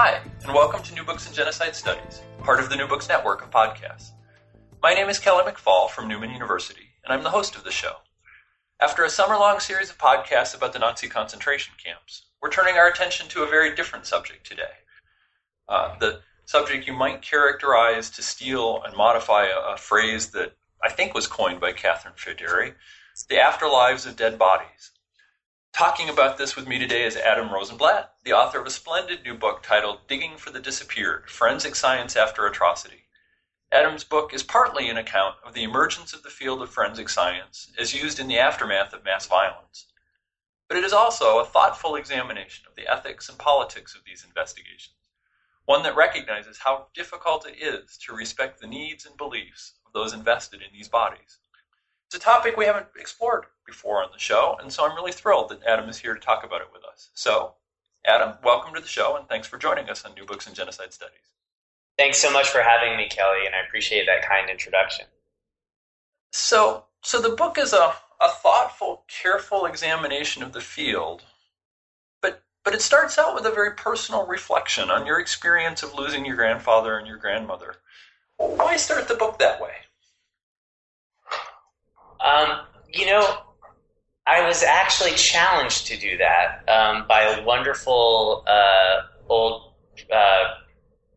Hi, and welcome to New Books in Genocide Studies, part of the New Books Network of podcasts. My name is Kelly McFall from Newman University, and I'm the host of the show. After a summer long series of podcasts about the Nazi concentration camps, we're turning our attention to a very different subject today. Uh, the subject you might characterize to steal and modify a, a phrase that I think was coined by Catherine Verdery the afterlives of dead bodies. Talking about this with me today is Adam Rosenblatt, the author of a splendid new book titled Digging for the Disappeared Forensic Science After Atrocity. Adam's book is partly an account of the emergence of the field of forensic science as used in the aftermath of mass violence. But it is also a thoughtful examination of the ethics and politics of these investigations, one that recognizes how difficult it is to respect the needs and beliefs of those invested in these bodies. It's a topic we haven't explored before on the show, and so I'm really thrilled that Adam is here to talk about it with us. So, Adam, welcome to the show, and thanks for joining us on New Books in Genocide Studies. Thanks so much for having me, Kelly, and I appreciate that kind introduction. So, so the book is a, a thoughtful, careful examination of the field, but but it starts out with a very personal reflection on your experience of losing your grandfather and your grandmother. Why start the book that way? Um, you know, I was actually challenged to do that um, by a wonderful uh, old uh,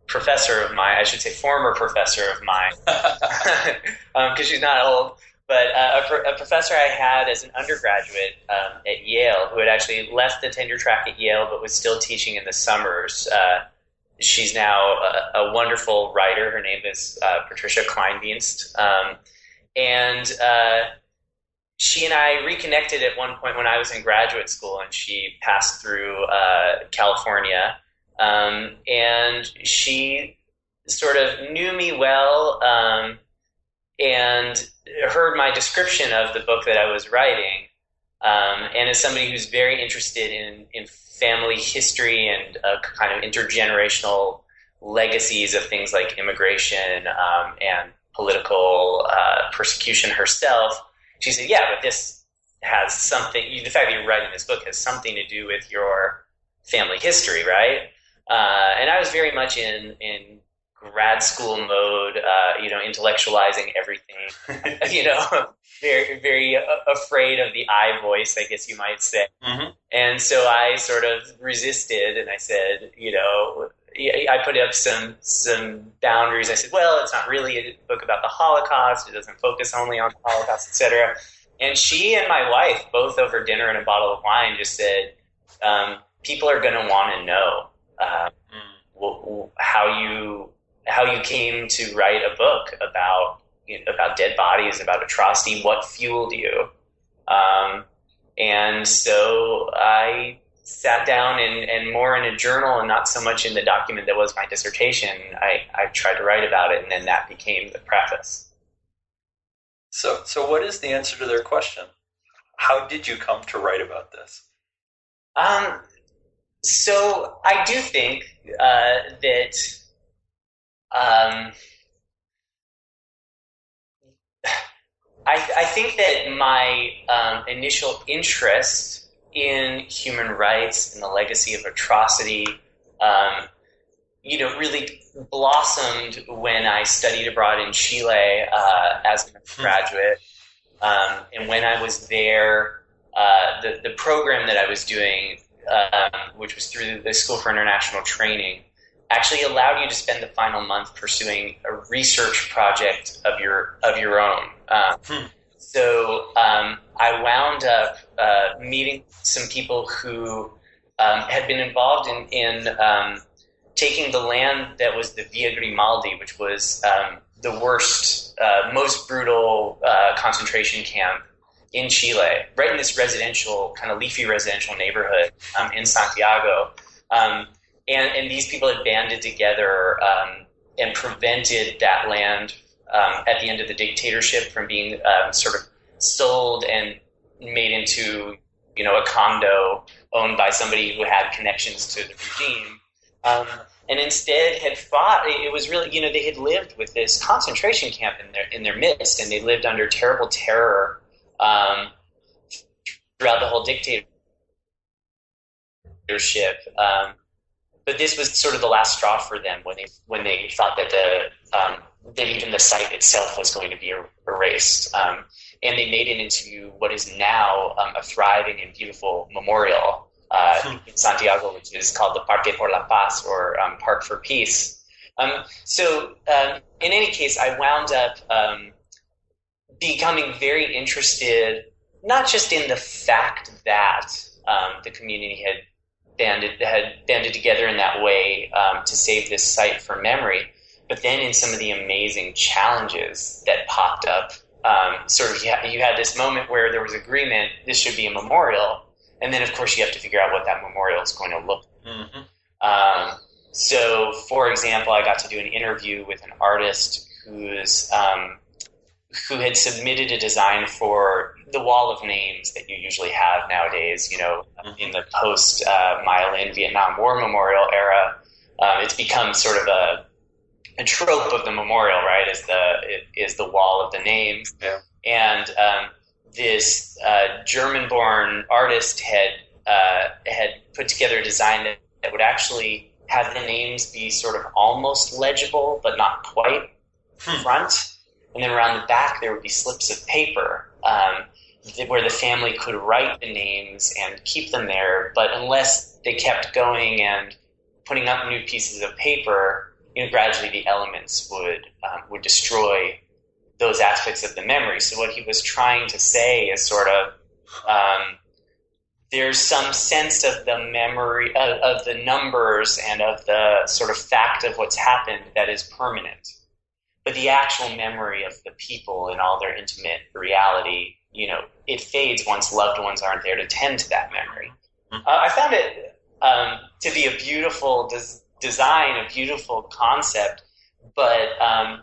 professor of mine. I should say, former professor of mine, because um, she's not old. But uh, a, a, professor I had as an undergraduate um, at Yale, who had actually left the tenure track at Yale, but was still teaching in the summers. Uh, she's now a, a, wonderful writer. Her name is uh, Patricia Klindienst. And uh, she and I reconnected at one point when I was in graduate school, and she passed through uh, California. Um, and she sort of knew me well um, and heard my description of the book that I was writing. Um, and as somebody who's very interested in, in family history and uh, kind of intergenerational legacies of things like immigration um, and political uh, persecution herself, she said, "Yeah, but this has something. The fact that you're writing this book has something to do with your family history, right?" Uh, and I was very much in in grad school mode, uh, you know, intellectualizing everything, you know, very, very afraid of the I voice, I guess you might say. Mm-hmm. And so I sort of resisted and I said, you know, I put up some some boundaries. I said, well, it's not really a book about the Holocaust. It doesn't focus only on the Holocaust, etc. And she and my wife, both over dinner and a bottle of wine, just said, um, people are going to want to know uh, mm. how you how you came to write a book about you know, about dead bodies, about atrocity. What fueled you? Um, and so I sat down and, and more in a journal and not so much in the document that was my dissertation, I, I tried to write about it, and then that became the preface. So, so what is the answer to their question? How did you come to write about this? Um, so I do think uh, that um, I, I think that my um, initial interest in human rights and the legacy of atrocity, um, you know, really blossomed when I studied abroad in Chile uh, as an undergraduate. Um, and when I was there, uh, the, the program that I was doing, um, which was through the School for International Training, actually allowed you to spend the final month pursuing a research project of your of your own. Um, hmm. So um, I wound up uh, meeting some people who um, had been involved in, in um, taking the land that was the Villa Grimaldi, which was um, the worst, uh, most brutal uh, concentration camp in Chile, right in this residential, kind of leafy residential neighborhood um, in Santiago. Um, and and these people had banded together and prevented that land um, at the end of the dictatorship from being um, sort of sold and made into you know a condo owned by somebody who had connections to the regime. Um, and instead had fought. It was really, you know, they had lived with this concentration camp in their in their midst, and they lived under terrible terror um, throughout the whole dictatorship. Um, but this was sort of the last straw for them when they when they thought that the um, that even the site itself was going to be er, erased. Um, and they made it into what is now um, a thriving and beautiful memorial uh, hmm. in Santiago, which is called the Parque por la Paz or um, Park for Peace. Um, so, um, in any case, I wound up um, becoming very interested, not just in the fact that um, the community had banded had banded together in that way to save this site for memory, but then in some of the amazing challenges that popped up um, sort of you, ha- you had this moment where there was agreement this should be a memorial and then of course you have to figure out what that memorial is going to look mm-hmm. um, so for example i got to do an interview with an artist who's um, who had submitted a design for the wall of names that you usually have nowadays you know mm-hmm. in the post uh, vietnam war memorial era um, it's become sort of a a trope of the memorial, right? Is the is the wall of the names, yeah. and um, this uh, German-born artist had uh, had put together a design that, that would actually have the names be sort of almost legible, but not quite hmm. front, and then around the back there would be slips of paper. Um, where the family could write the names and keep them there, but unless they kept going and putting up new pieces of paper, you know, gradually the elements would um, would destroy those aspects of the memory. So what he was trying to say is sort of um, there's some sense of the memory of, of, the numbers and of the sort of fact of what's happened that is permanent, but the actual memory of the people and all their intimate reality, you know, it fades once loved ones aren't there to tend to that memory. Mm-hmm. Uh, I found it um, to be a beautiful. Des- design, a beautiful concept, but um,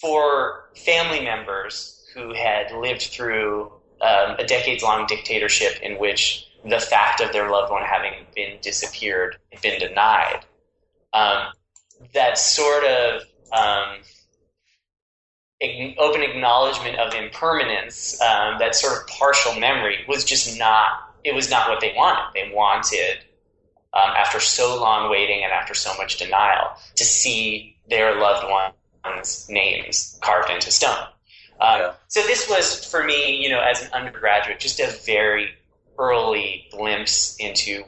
for family members who had lived through um, a decades long dictatorship in which the fact of their loved one having been disappeared had been denied, um, that sort of um, open acknowledgement of impermanence, um, that sort of partial memory, was just not. It was not what they wanted. They wanted um, after so long waiting and after so much denial to see their loved ones' names carved into stone. Um, yeah. So this was for me, you know, as an undergraduate, just a very early glimpse into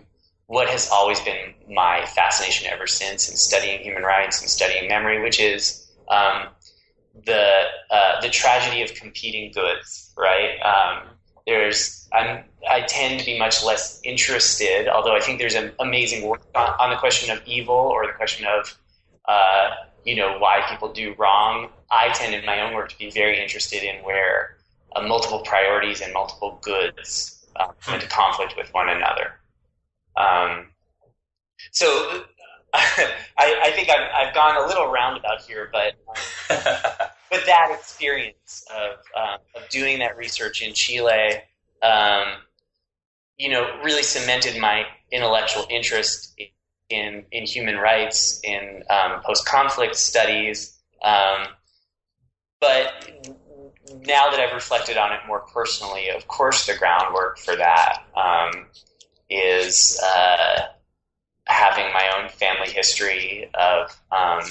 what has always been my fascination ever since in studying human rights and studying memory, which is um, the uh, the tragedy of competing goods. Right? Um, there's I'm I tend to be much less interested, although I think there's an amazing work on, on the question of evil or the question of, uh, you know, why people do wrong. I tend in my own work to be very interested in where uh, multiple priorities and multiple goods uh, come into conflict with one another. Um, so I, I, think I've, I've, gone a little roundabout here, but but that experience of, um, of doing that research in Chile um, you know, really cemented my intellectual interest in in human rights, in um, post conflict studies. Um, but now that I've reflected on it more personally, of course, the groundwork for that um, is uh, having my own family history of um,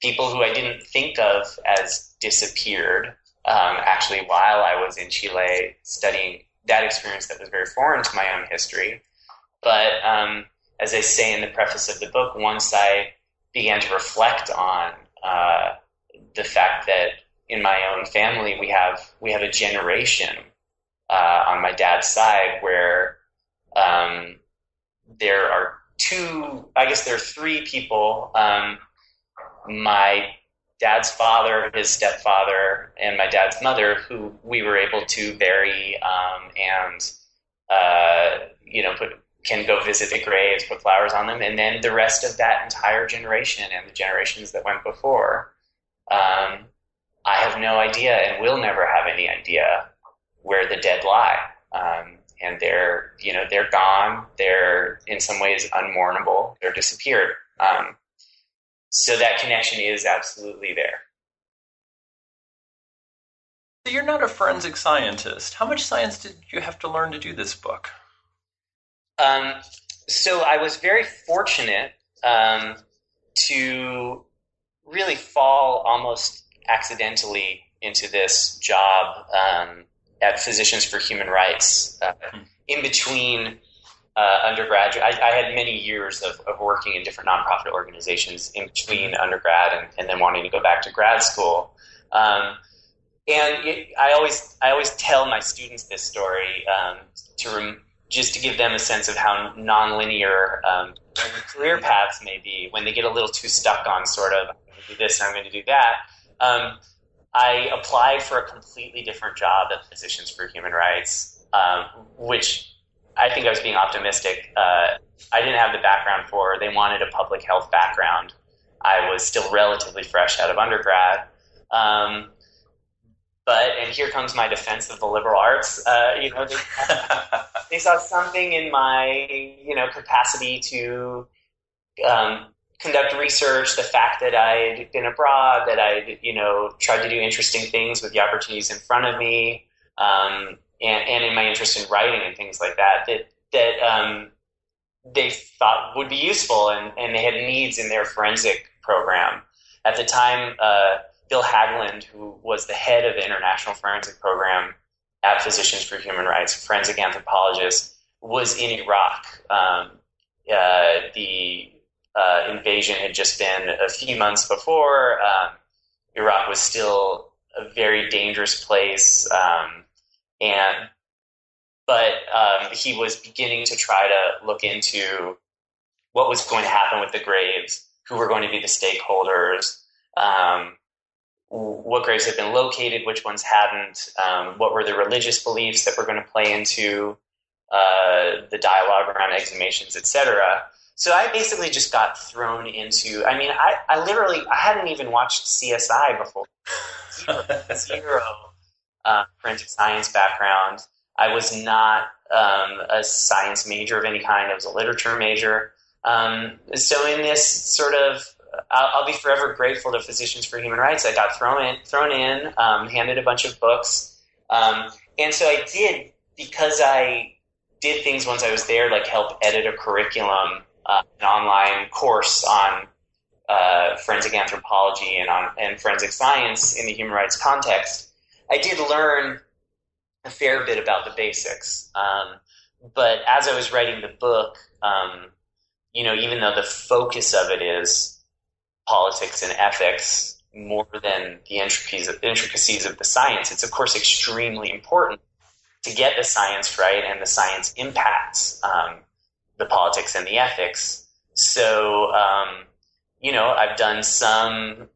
people who I didn't think of as disappeared. Um, actually, while I was in Chile studying that experience that was very foreign to my own history. But um, as I say in the preface of the book, once I began to reflect on uh, the fact that in my own family we have we have a generation uh, on my dad's side where um, there are two, I guess there are three people. Um, my dad's father, his stepfather, and my dad's mother, who we were able to bury um, and uh, you know put can go visit the graves, put flowers on them, and then the rest of that entire generation and the generations that went before. Um, I have no idea and will never have any idea where the dead lie. Um, and they're, you know, they're gone. They're in some ways unmournable. They're disappeared. Um, so that connection is absolutely there. So you're not a forensic scientist. How much science did you have to learn to do this book? Um, so I was very fortunate um, to really fall almost accidentally into this job um, at Physicians for Human Rights. Uh, hmm. in between uh, undergraduate, I, I, had many years of, of, working in different nonprofit organizations in between undergrad and, and then wanting to go back to grad school. Um, and it, I always I always tell my students this story um, to rem- just to give them a sense of how nonlinear um, career paths may be when they get a little too stuck on sort of I'm going to do this I'm going to do that. Um, I applied for a completely different job at Physicians for Human Rights, um, which I think I was being optimistic. Uh, I didn't have the background for. They wanted a public health background. I was still relatively fresh out of undergrad. Um, but and here comes my defense of the liberal arts. Uh, you know, they, they, saw something in my you know capacity to um, conduct research, the fact that I'd been abroad, that I'd you know tried to do interesting things with the opportunities in front of me, um, and, and in my interest in writing and things like that. That that um, they thought would be useful, and, and they had needs in their forensic program at the time. Uh, Bill Haglund, who was the head of the International Forensic Program at Physicians for Human Rights, forensic anthropologist, was in Iraq. Um, uh, the uh, invasion had just been a few months before. Um, Iraq was still a very dangerous place, um, and but um, he was beginning to try to look into what was going to happen with the graves, who were going to be the stakeholders, um, what graves had been located, which ones hadn't, um, what were the religious beliefs that were going to play into uh, the dialogue around exhumations, etc. So I basically just got thrown into. I mean, I, I literally I hadn't even watched CSI before. Zero, zero uh, forensic science background. I was not um, a science major of any kind. I was a literature major. Um, so in this sort of I'll, I'll, be forever grateful to Physicians for Human Rights. I got thrown in, thrown in, um, handed a bunch of books, um, and so I did because I did things once I was there, like help edit a curriculum, uh, an online course on uh, forensic anthropology and on and forensic science in the human rights context. I did learn a fair bit about the basics, um, but as I was writing the book, um, you know, even though the focus of it is politics and ethics more than the intricacies of, the science. It's of course extremely important to get the science right, and the science impacts um, the politics and the ethics. So, um, you know, I've done some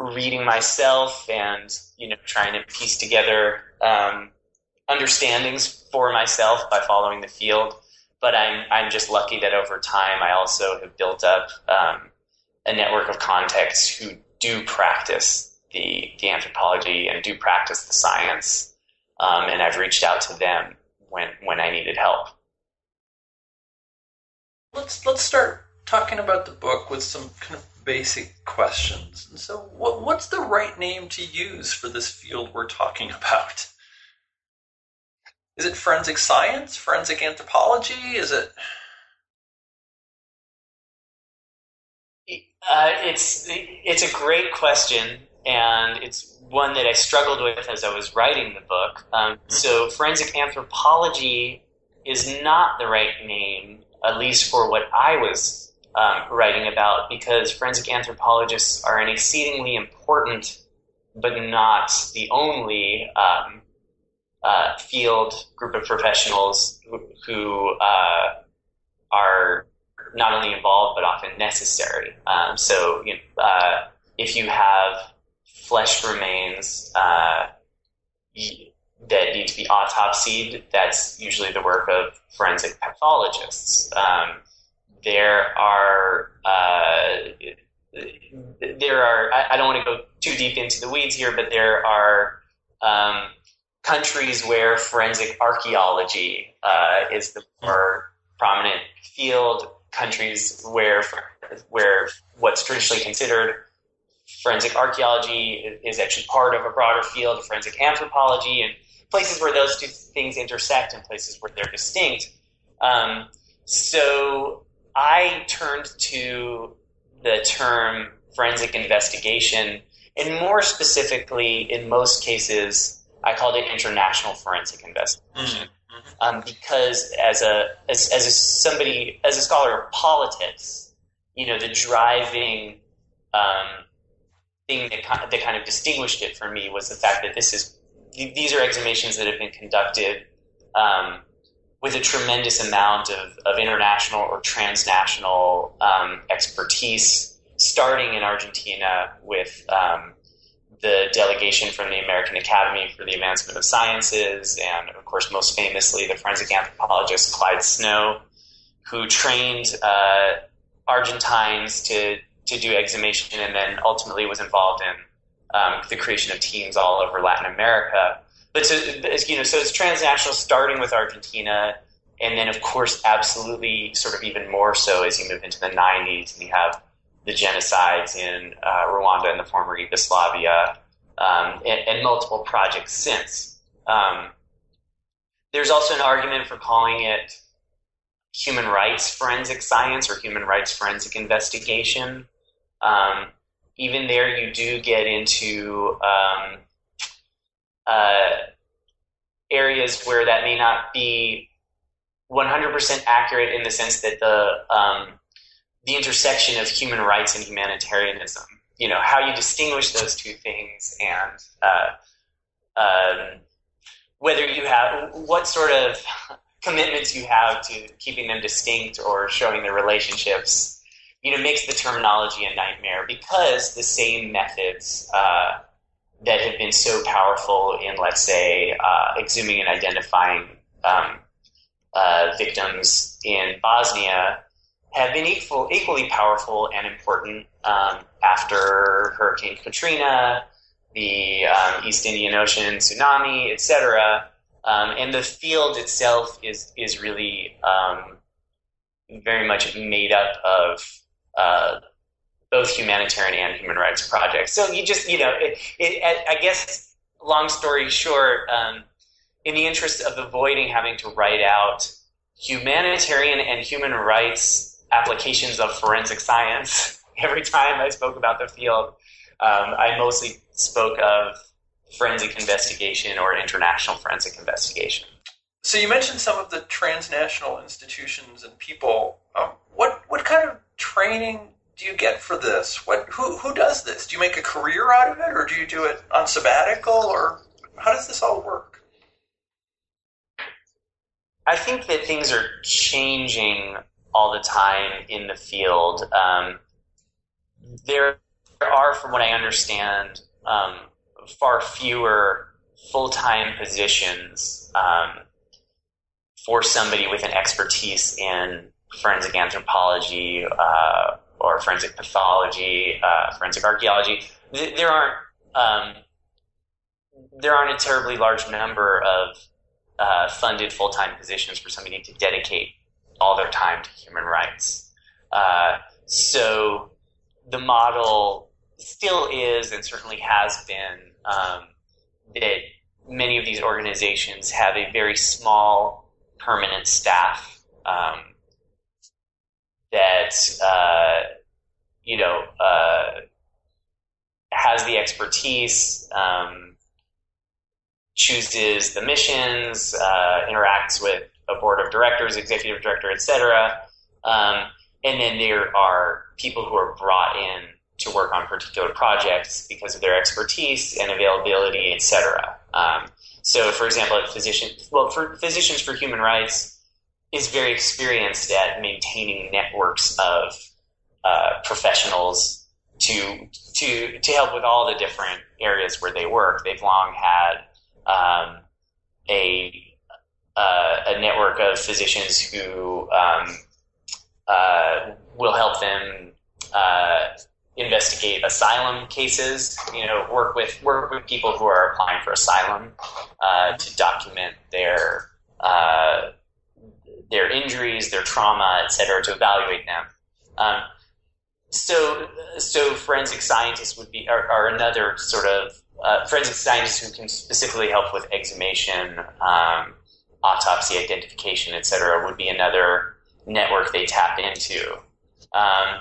reading myself and you know trying to piece together um, understandings for myself by following the field. But I'm I'm just lucky that over time I also have built up um, a network of contacts who do practice the, the anthropology and do practice the science. Um, and I've reached out to them when, when I needed help. Let's, let's start talking about the book with some kind of basic questions. And So, what, what's the right name to use for this field we're talking about? Is it forensic science? Forensic anthropology? Is it Uh, it's it's a great question, and it's one that I struggled with as I was writing the book. Um, so, forensic anthropology is not the right name, at least for what I was um, writing about, because forensic anthropologists are an exceedingly important, but not the only um, uh, field group of professionals who, who uh, are not only involved but often necessary. Um, so, you know, uh, if you have flesh remains, uh, that need to be autopsied, that's usually the work of forensic pathologists. Um, there are uh, there are I, I don't want to go too deep into the weeds here, but there are um, countries where forensic archaeology uh, is the more prominent field. Countries where where what's traditionally considered forensic archaeology is actually part of a broader field of forensic anthropology, and places where those two things intersect and places where they're distinct. Um, so I turned to the term forensic investigation, and more specifically, in most cases, I called it international forensic investigation. Mm-hmm. Um, because as a as, as a somebody as a scholar of politics, you know, the driving um, thing that, that kind of distinguished it for me was the fact that this is these are exhumations that have been conducted um, with a tremendous amount of, of international or transnational um, expertise, starting in Argentina with um, the delegation from the American Academy for the Advancement of Sciences, and of course, most famously, the forensic anthropologist Clyde Snow, who trained uh, Argentines to, to do exhumation and then ultimately was involved in um, the creation of teams all over Latin America. But so, you know, so it's transnational, starting with Argentina, and then of course, absolutely, sort of even more so as you move into the '90s, and you have the genocides in uh, Rwanda and the former Yugoslavia, um, and, and, multiple projects since. Um, there's also an argument for calling it human rights forensic science or human rights forensic investigation. Um, even there, you do get into um, uh, areas where that may not be 100% accurate in the sense that the um, the intersection of human rights and humanitarianism, you know, how you distinguish those two things, and uh, um, whether you have what sort of commitments you have to keeping them distinct or showing their relationships you know, makes the terminology a nightmare because the same methods uh, that have been so powerful in, let's say, uh, exhuming and identifying um, uh, victims in Bosnia have been equal, equally powerful and important um, after Hurricane Katrina, the um, East Indian Ocean tsunami, etc. Um, and the field itself is is really um, very much made up of uh, both humanitarian and human rights projects. So you just, you know, it, it, I guess, long story short, um, in the interest of avoiding having to write out humanitarian and human rights applications of forensic science every time I spoke about the field, um, I mostly spoke of forensic investigation or international forensic investigation. So you mentioned some of the transnational institutions and people. Um, what what kind of training do you get for this? What who who does this? Do you make a career out of it, or do you do it on sabbatical, or how does this all work? I think that things are changing all the time in the field. Um, there are, from what I understand, um, far fewer full time positions um, for somebody with an expertise in forensic anthropology uh, or forensic pathology, uh, forensic archaeology. Th- there aren't um, there aren't a terribly large number of uh, funded full time positions for somebody to dedicate all their time to human rights. Uh, so the model still is and certainly has been um, that many of these organizations have a very small permanent staff um, that uh, you know uh, has the expertise, um, chooses the missions, uh, interacts with a board of directors, executive director, etc. Um, and then there are people who are brought in to work on particular projects because of their expertise and availability, etc. Um, so, for example, at physicians, well, for physicians for human rights, is very experienced at maintaining networks of uh, professionals to to to help with all the different areas where they work. They've long had um, a uh, a network of physicians who um, uh, will help them uh, investigate asylum cases. You know, work with work with people who are applying for asylum uh, to document their uh, their injuries, their trauma, et cetera, to evaluate them. Um, so, so forensic scientists would be are, are another sort of uh, forensic scientists who can specifically help with exhumation, um, autopsy, identification, et cetera, would be another network they tap into. Um,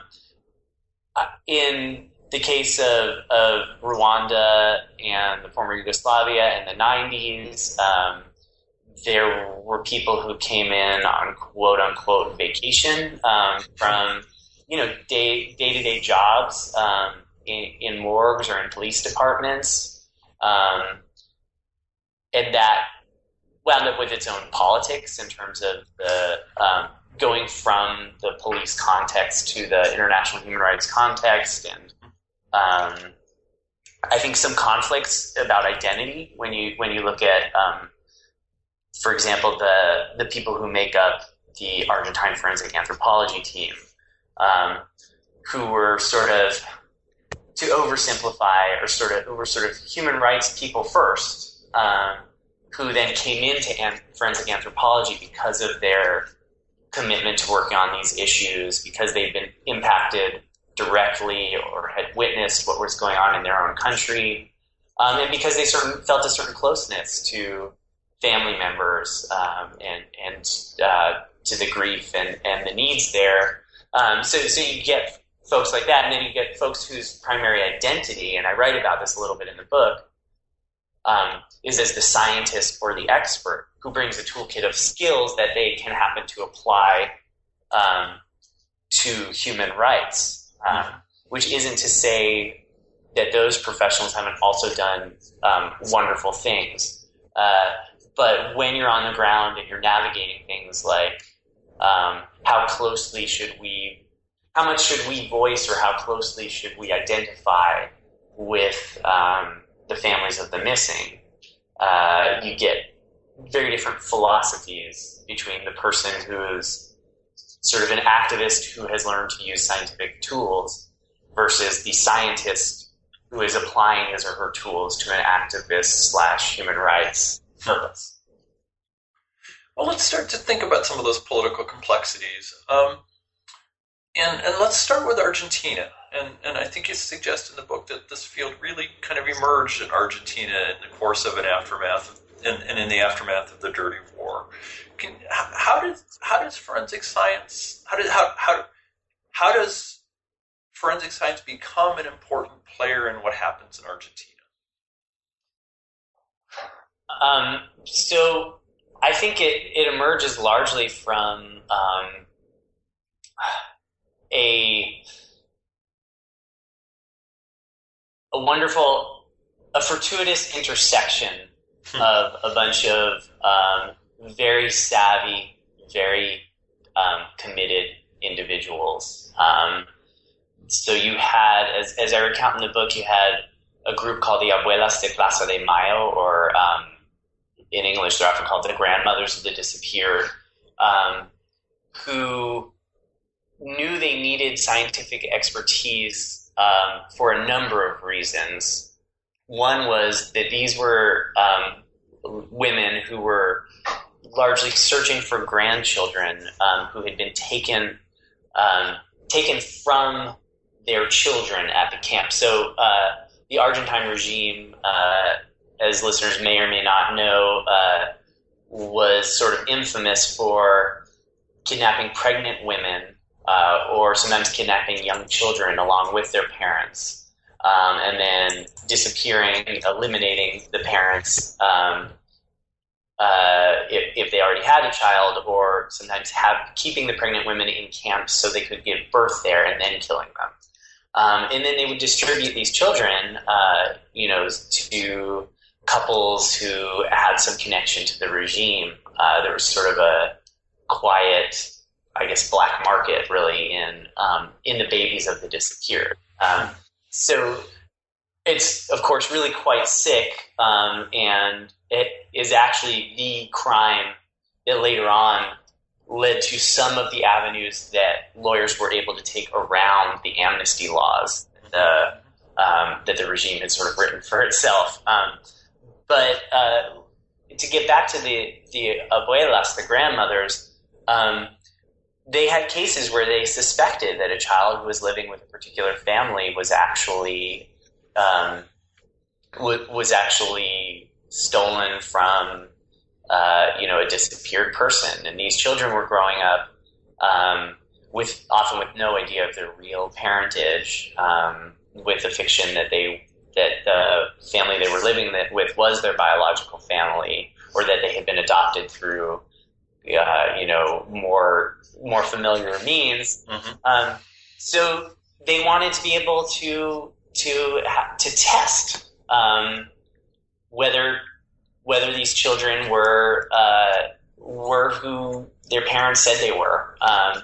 in the case of, of Rwanda and the former Yugoslavia in the 90s, um, there were people who came in on quote unquote vacation um, from you know day day to day jobs um, in, in, morgues or in police departments, um, and that wound up with its own politics in terms of the um, going from the police context to the international human rights context and um, I think some conflicts about identity when you when you look at um, for example, the the people who make up the Argentine forensic anthropology team, um, who were sort of to oversimplify or sort of were sort of human rights people first, um, who then came into an- forensic anthropology because of their commitment to working on these issues, because they've been impacted directly or had witnessed what was going on in their own country, um, and because they certain felt a certain closeness to family members um, and and uh, to the grief and, and the needs there. Um, so so you get folks like that, and then you get folks whose primary identity, and I write about this a little bit in the book, um, is as the scientist or the expert who brings a toolkit of skills that they can happen to apply um, to human rights. Um, which isn't to say that those professionals haven't also done um, wonderful things. Uh, but when you're on the ground and you're navigating things like um, how closely should we, how much should we voice, or how closely should we identify with um, the families of the missing, uh, you get very different philosophies between the person who's sort of an activist who has learned to use scientific tools versus the scientist who is applying his or her tools to an activist slash human rights Well, let's start to think about some of those political complexities. Um, and, and let's start with Argentina. And, and I think you suggest in the book that this field really kind of emerged in Argentina in the course of an aftermath and, and in the aftermath of the Dirty War. Can, how, does how does forensic science how does how, how how does forensic science become an important player in what happens in Argentina? Um, so I think it, it emerges largely from um, a a wonderful, a fortuitous intersection hmm. of a bunch of um, very savvy, very um, committed individuals. Um, so you had, as, as I recount in the book, you had a group called the Abuelas de Plaza de Mayo, or um, in English, they're often called the grandmothers of the disappeared, um, who knew they needed scientific expertise um, for a number of reasons. One was that these were um, women who were largely searching for grandchildren um, who had been taken um, taken from their children at the camp. So uh, the Argentine regime uh, as listeners may or may not know, uh, was sort of infamous for kidnapping pregnant women uh, or sometimes kidnapping young children along with their parents. Um, and then disappearing, eliminating the parents um, uh, if, if, they already had a child, or sometimes have keeping the pregnant women in camps so they could give birth there and then killing them. Um, and then they would distribute these children, uh, you know, to couples who had some connection to the regime. Uh, there was sort of a quiet, I guess, black market really in um, in the babies of the disappeared. Um, so it's of course really quite sick, um, and it is actually the crime that later on led to some of the avenues that lawyers were able to take around the amnesty laws the, um, that the regime had sort of written for itself. But uh, to get back to the the abuelas, the grandmothers, um, they had cases where they suspected that a child who was living with a particular family was actually um, w- was actually stolen from uh, you know a disappeared person, and these children were growing up um, with often with no idea of their real parentage, um, with the fiction that they that the family they were living with was their biological family, or that they had been adopted through uh, you know more more familiar means. Mm-hmm. Um, so they wanted to be able to to to test um, whether whether these children were uh, were who their parents said they were. Um,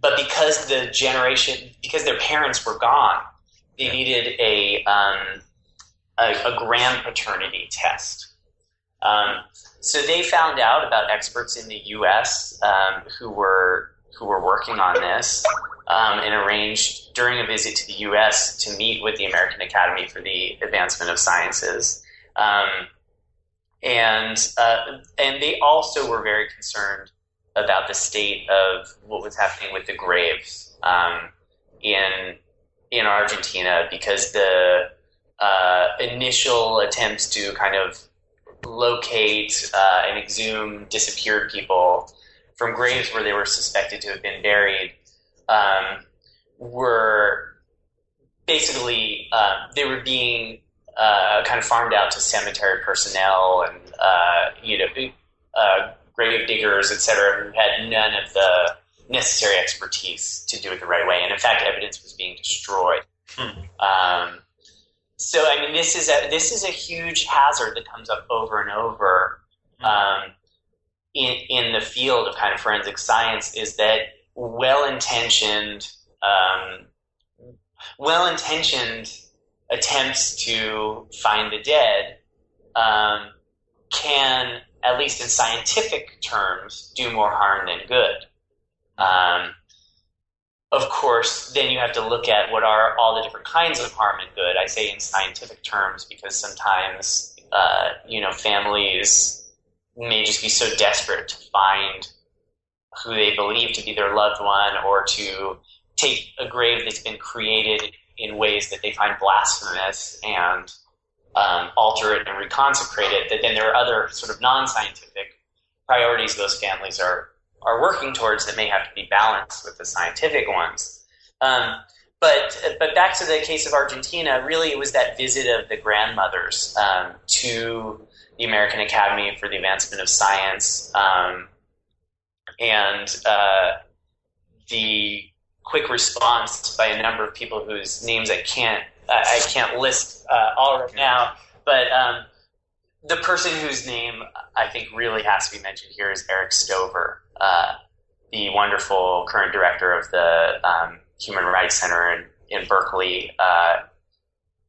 but because the generation, because their parents were gone, needed a um, a, a grand paternity test. Um, so they found out about experts in the U.S. Um, who were who were working on this um, and arranged during a visit to the U.S. to meet with the American Academy for the Advancement of Sciences. Um, and uh, and they also were very concerned about the state of what was happening with the graves um, in in Argentina because the uh, initial attempts to kind of locate uh, and exhume disappeared people from graves where they were suspected to have been buried um, were basically uh, they were being uh, kind of farmed out to cemetery personnel and uh, you know uh, grave diggers, etc., who had none of the necessary expertise to do it the right way, and in fact, evidence was being destroyed. Hmm. Um, so I mean, this is a this is a huge hazard that comes up over and over mm-hmm. um, in in the field of kind of forensic science. Is that well intentioned, um, well intentioned attempts to find the dead um, can, at least in scientific terms, do more harm than good. Um, of course, then you have to look at what are all the different kinds of harm and good. I say in scientific terms because sometimes, uh, you know, families may just be so desperate to find who they believe to be their loved one or to take a grave that's been created in ways that they find blasphemous and um, alter it and reconsecrate it, that then there are other sort of non-scientific priorities those families are are working towards that may have to be balanced with the scientific ones. Um, but but back to the case of Argentina, really it was that visit of the grandmothers um, to the American Academy for the Advancement of Science, um, and uh, the quick response by a number of people whose names I can't I can't list uh, all right now, but um, the person whose name I think really has to be mentioned here is Eric Stover, uh, the wonderful current director of the um, Human Rights Center in, in Berkeley uh,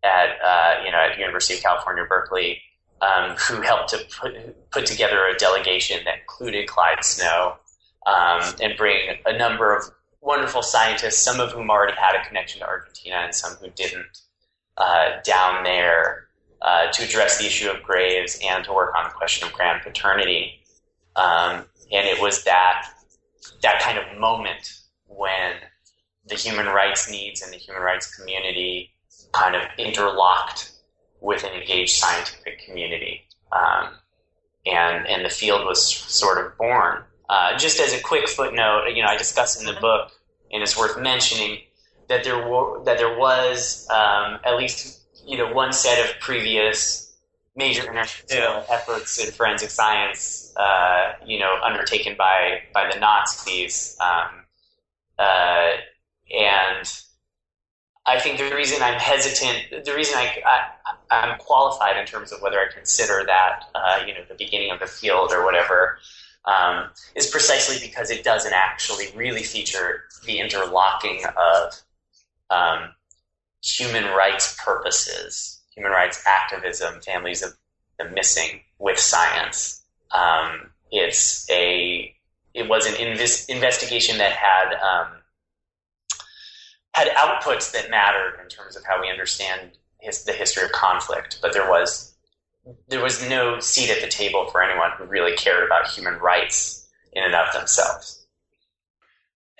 at uh, you know at University of California, Berkeley, um, who helped to put, put together a delegation that included Clyde Snow um, and bring a number of wonderful scientists, some of whom already had a connection to Argentina and some who didn't, uh, down there uh, to address the issue of graves and to work on the question of grand paternity. Um, and it was that that kind of moment when the human rights needs and the human rights community kind of interlocked with an engaged scientific community. Um, and, and the field was sort of born. Uh, just as a quick footnote, you know, I discuss in the mm-hmm. book, and it's worth mentioning that there were that there was um, at least you know one set of previous major international efforts in forensic science, uh, you know, undertaken by by the Nazis, um, uh, and I think the reason I'm hesitant, the reason I, I am qualified in terms of whether I consider that, uh, you know, the beginning of the field or whatever, um, is precisely because it doesn't actually really feature the interlocking of um, human rights purposes human rights activism, families of the missing with science. Um, it's a it was an invis- investigation that had um, had outputs that mattered in terms of how we understand his, the history of conflict, but there was there was no seat at the table for anyone who really cared about human rights in and of themselves.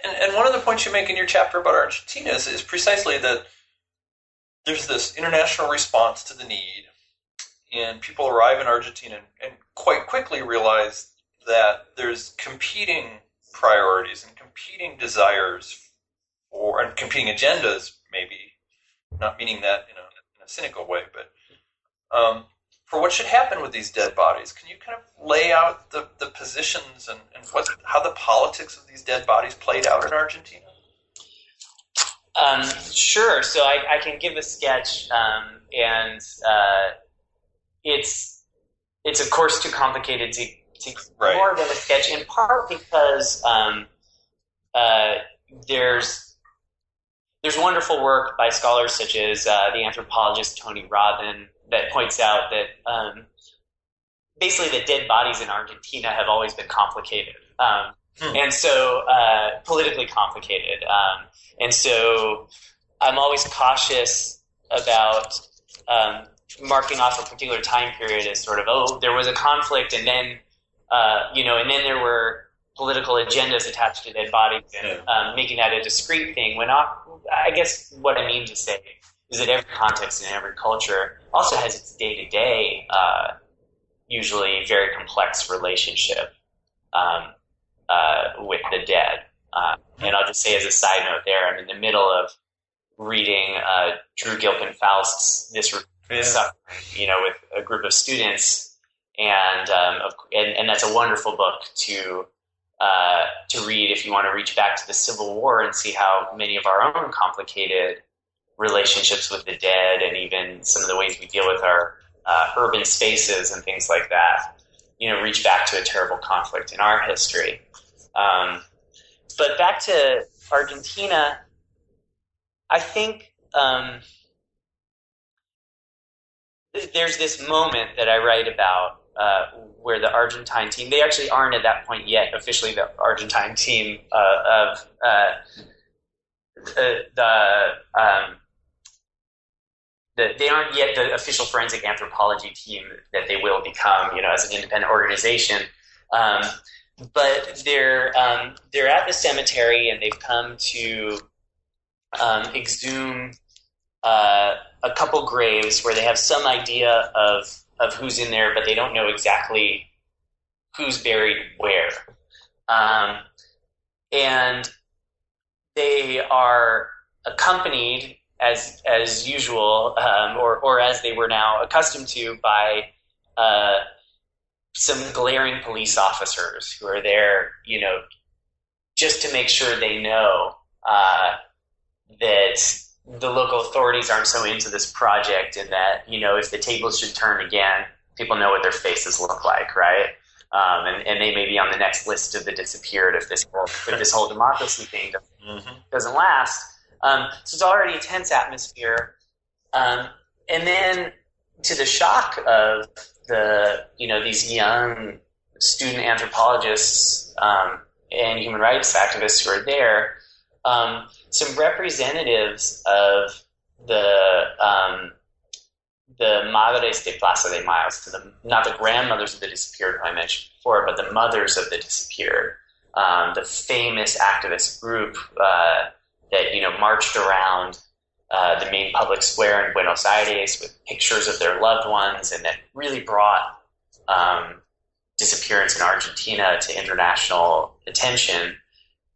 And, and one of the points you make in your chapter about Argentina is, is precisely that there's this international response to the need, and people arrive in Argentina and, and quite quickly realize that there's competing priorities and competing desires or and competing agendas, maybe not meaning that in a, in a cynical way, but um, for what should happen with these dead bodies. Can you kind of lay out the, the positions and, and what how the politics of these dead bodies played out in Argentina? Um, sure. So I, I, can give a sketch, um, and uh, it's it's of course too complicated to, to right. more than a sketch. In part because um, uh, there's there's wonderful work by scholars such as uh, the anthropologist Tony Robben that points out that um, basically the dead bodies in Argentina have always been complicated. Um, hmm. And so, uh, politically complicated. Um, and so, I'm always cautious about um, marking off a particular time period as sort of, oh, there was a conflict, and then, uh, you know, and then there were political agendas attached to dead bodies and um, making that a discrete thing. When I, I guess what I mean to say is that every context and every culture also has its day to day, usually very complex relationship um, uh, with the dead. Uh, and I'll just say as a side note there, I'm in the middle of reading uh, Drew Gilpin Faust's This yeah. Suffering, you know, with a group of students. And, um, and, and that's a wonderful book to uh, to read if you want to reach back to the Civil War and see how many of our own complicated relationships with the dead and even some of the ways we deal with our uh, urban spaces and things like that, you know, reach back to a terrible conflict in our history. Um, but back to Argentina, I think um, there's this moment that I write about uh, where the Argentine team, they actually aren't at that point yet officially the Argentine team uh, of uh, the um, the, they aren't yet the official forensic anthropology team that they will become, you know, as an independent organization. Um, but they're um, they're at the cemetery and they've come to um, exhume uh, a couple graves where they have some idea of of who's in there, but they don't know exactly who's buried where. Um, and they are accompanied as as usual, um, or or as they were now accustomed to by uh, some glaring police officers who are there, you know, just to make sure they know uh, that the local authorities aren't so into this project, and that you know if the tables should turn again, people know what their faces look like, right? Um, and, and, they may be on the next list of the disappeared if this if this whole democracy thing doesn't, mm-hmm. doesn't last. Um, so it's already a tense atmosphere. Um, and then to the shock of the, you know, these young student anthropologists um, and human rights activists who are there, um, some representatives of the um, the Madres de Plaza de Mayo, so the, not the grandmothers of the disappeared who I mentioned before, but the mothers of the disappeared, um, the famous activist group uh, that you know marched around uh, the main public square in Buenos Aires with pictures of their loved ones, and that really brought um, disappearance in Argentina to international attention.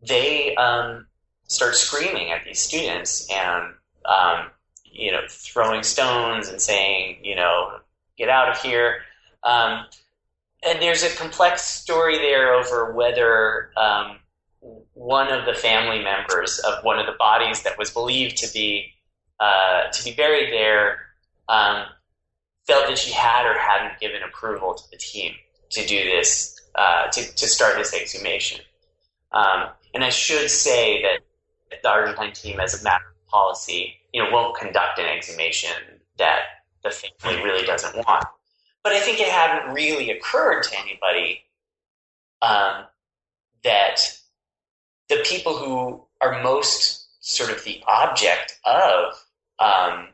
They um, start screaming at these students and um, you know throwing stones and saying you know get out of here. Um, and there's a complex story there over whether um, one of the family members of one of the bodies that was believed to be uh, to be buried there um, felt that she had or hadn't given approval to the team to do this uh, to, to start this exhumation. Um, and I should say that the Argentine team, as a matter of policy, you know, won't conduct an exhumation that the family really doesn't want. but I think it hadn't really occurred to anybody um, that the people who are most sort of the object of um,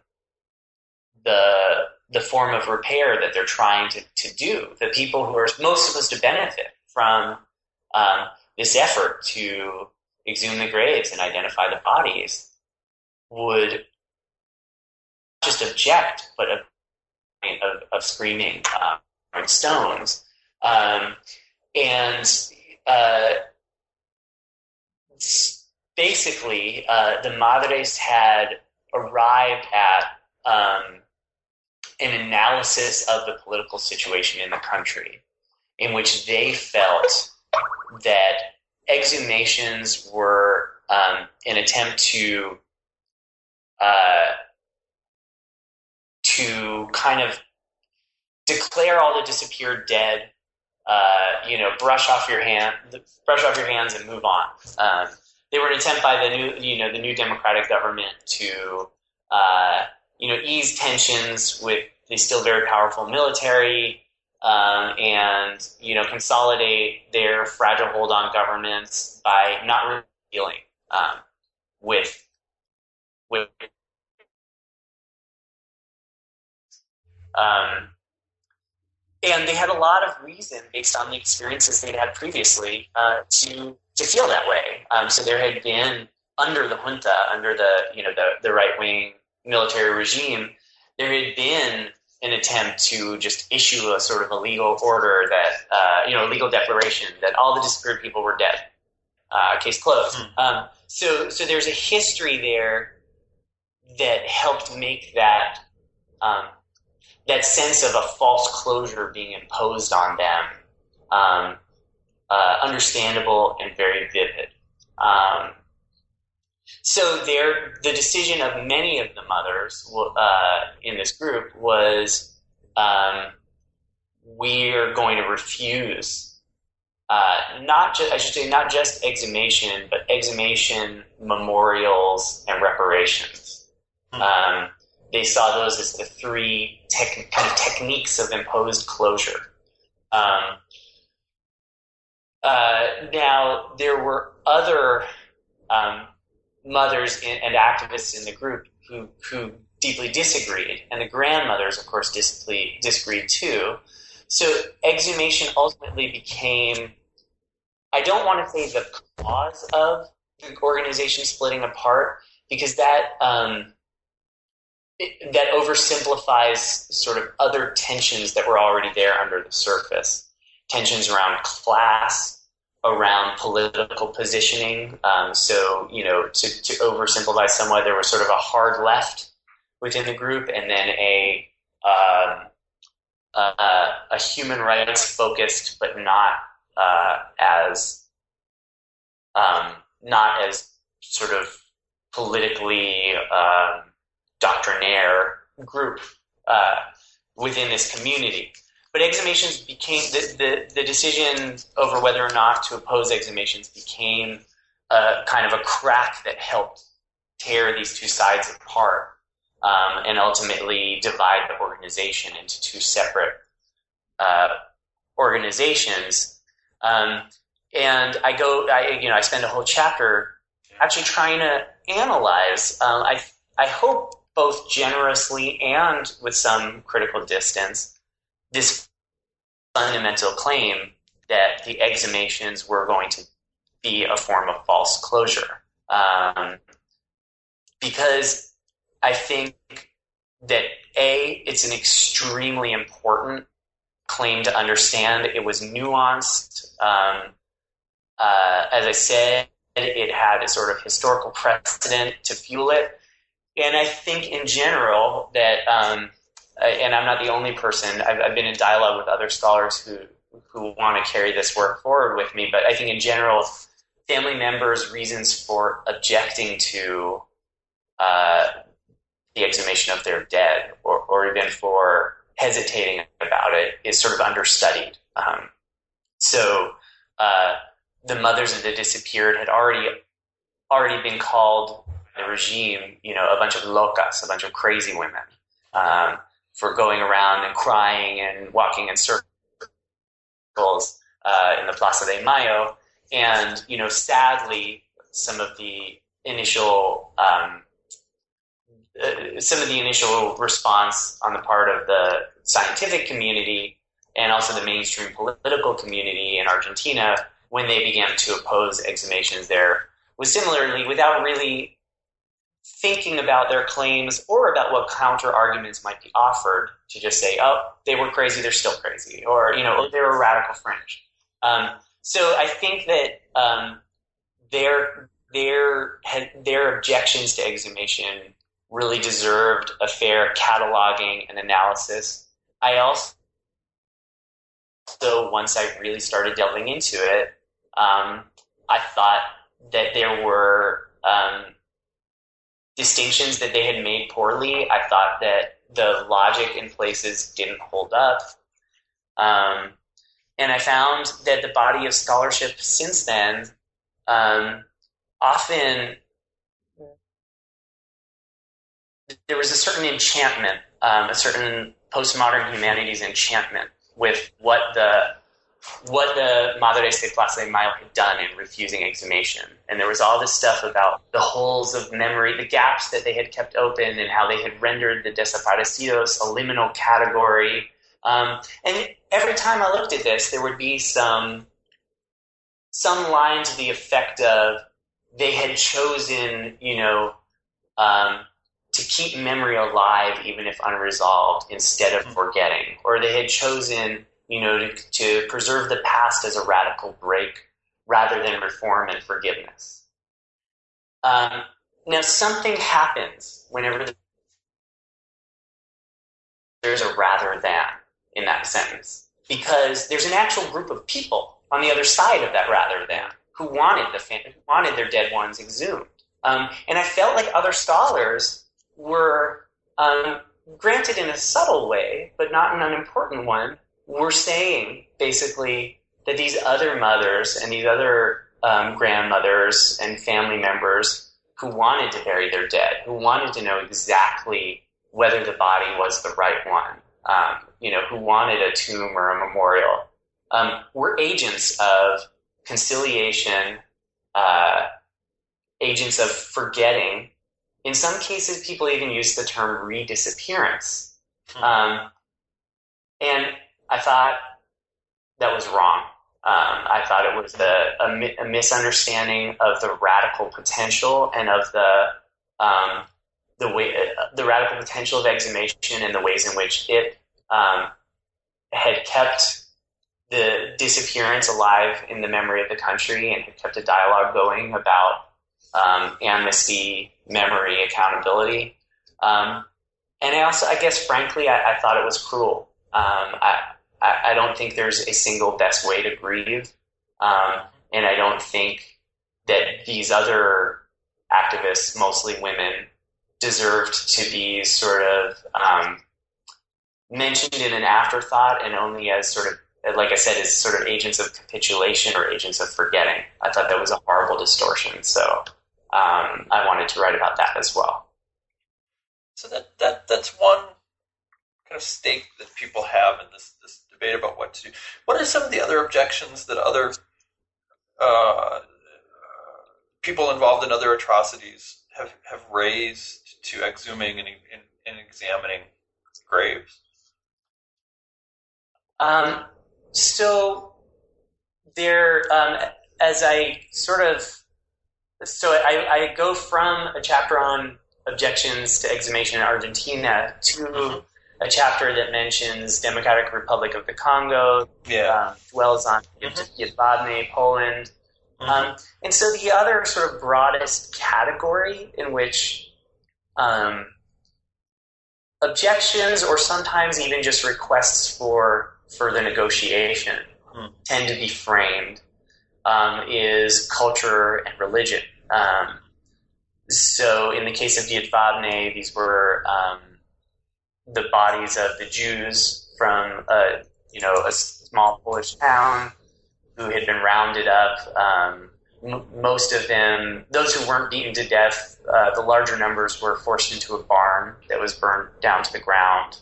the the form of repair that they're trying to, to do, the people who are most supposed to benefit from um, this effort to exhume the graves and identify the bodies, would just object, but of, of screaming uh, stones. Um, and uh, basically, uh, the Madres had arrived at um, an analysis of the political situation in the country in which they felt that exhumations were um, an attempt to uh, to kind of declare all the disappeared dead. Uh, you know, brush off your hand, brush off your hands, and move on. Um, they were an attempt by the new, you know, the new democratic government to, uh, you know, ease tensions with the still very powerful military, um, and you know, consolidate their fragile hold on governments by not dealing um, with with Um, and they had a lot of reason, based on the experiences they'd had previously, uh, to to feel that way. Um, so there had been under the junta, under the you know the the right wing military regime, there had been an attempt to just issue a sort of a legal order that uh, you know a legal declaration that all the disappeared people were dead. Uh, case closed. Mm. Um, so so there's a history there that helped make that um, that sense of a false closure being imposed on them um, uh, understandable and very vivid. Um, so there, the decision of many of the mothers uh, in this group was um, we're going to refuse uh, not just I should say not just exhumation, but exhumation, memorials, and reparations. Hmm. Um, they saw those as the three tech, kind of techniques of imposed closure. Um, uh, now, there were other um, mothers in, and activists in the group who, who deeply disagreed, and the grandmothers, of course, disagreed, disagreed too. So exhumation ultimately became, I don't want to say the cause of the organization splitting apart, because that um, that oversimplifies sort of other tensions that were already there under the surface. Tensions around class, around political positioning. Um, so, you know, to, to oversimplify somewhat, there was sort of a hard left within the group and then a, uh, a human rights focused, but not uh, as um, not as sort of politically um, doctrinaire group uh, within this community. But exhumations became the, the, the, decision over whether or not to oppose exhumations became a, kind of a crack that helped tear these two sides apart um, and ultimately divide the organization into two separate uh, organizations. Um, and I go, I, you know, I spend a whole chapter actually trying to analyze. Um, I, I hope both generously and with some critical distance, this fundamental claim that the exhumations were going to be a form of false closure. Um, because I think that A, it's an extremely important claim to understand. It was nuanced. Um, uh, as I said, it had a sort of historical precedent to fuel it. And I think in general that, um, and I'm not the only person, I've, I've, been in dialogue with other scholars who, who want to carry this work forward with me, but I think in general, family members' reasons for objecting to uh, the exhumation of their dead or, or even for hesitating about it is sort of understudied. Um, so uh, the mothers of the disappeared had already already been called the regime, you know, a bunch of locas, a bunch of crazy women. Um, for going around and crying and walking in circles uh, in the Plaza de Mayo. And, you know, sadly, some of the initial um, uh, some of the initial response on the part of the scientific community and also the mainstream political community in Argentina when they began to oppose exhumations there was similarly without really thinking about their claims or about what counter arguments might be offered to just say, oh, they were crazy, they're still crazy, or, you know, they were radical fringe. Um, so I think that um, their, their, their objections to exhumation really deserved a fair cataloging and analysis. I also, so once I really started delving into it, um, I thought that there were um, distinctions that they had made poorly. I thought that the logic in places didn't hold up. Um, and I found that the body of scholarship since then um, often there was a certain enchantment, um, a certain postmodern humanities enchantment with what the what the Madres de Plaza de Mayo had done in refusing exhumation. And there was all this stuff about the holes of memory, the gaps that they had kept open, and how they had rendered the desaparecidos a liminal category. Um, and every time I looked at this, there would be some some line to the effect of they had chosen, you know, um, to keep memory alive even if unresolved instead of hmm. forgetting, or they had chosen you know, to, to preserve the past as a radical break rather than reform and forgiveness. Um, now, something happens whenever there's a rather than in that sentence, because there's an actual group of people on the other side of that rather than who wanted the fam- who wanted their dead ones exhumed. Um, and I felt like other scholars were, um, granted in a subtle way, but not an unimportant one, we're saying basically that these other mothers and these other um, grandmothers and family members who wanted to bury their dead, who wanted to know exactly whether the body was the right one, um, you know, who wanted a tomb or a memorial, um, were agents of conciliation, uh, agents of forgetting. In some cases, people even use the term redisappearance. Hmm. Um, and I thought that was wrong. Um, I thought it was a, a, a, misunderstanding of the radical potential and of the um, the way the radical potential of exhumation and the ways in which it um, had kept the disappearance alive in the memory of the country and had kept a dialogue going about um, amnesty, memory, accountability. Um, and I also, I guess, frankly, I, I thought it was cruel. Um, I, I, I, don't think there's a single best way to grieve. Um, and I don't think that these other activists, mostly women, deserved to be sort of um, mentioned in an afterthought and only as sort of, like I said, as sort of agents of capitulation or agents of forgetting. I thought that was a horrible distortion. So um, I wanted to write about that as well. So that, that that's one kind of stake that people have in this this debate about what to do. What are some of the other objections that other uh, people involved in other atrocities have, have raised to exhuming and, and, and examining graves? Um, so there, um, as I sort of, so I, I, go from a chapter on objections to exhumation in Argentina to mm-hmm a chapter that mentions Democratic Republic of the Congo, yeah. um, dwells on mm Poland. Mm-hmm. Um, and so the other sort of broadest category in which um, objections or sometimes even just requests for further negotiation mm. tend to be framed um, is culture and religion. Um, so in the case of Jedwabne, these were um, the bodies of the Jews from a you know a small Polish town who had been rounded up. Um, m- most of them, those who weren't beaten to death, uh, the larger numbers were forced into a barn that was burned down to the ground.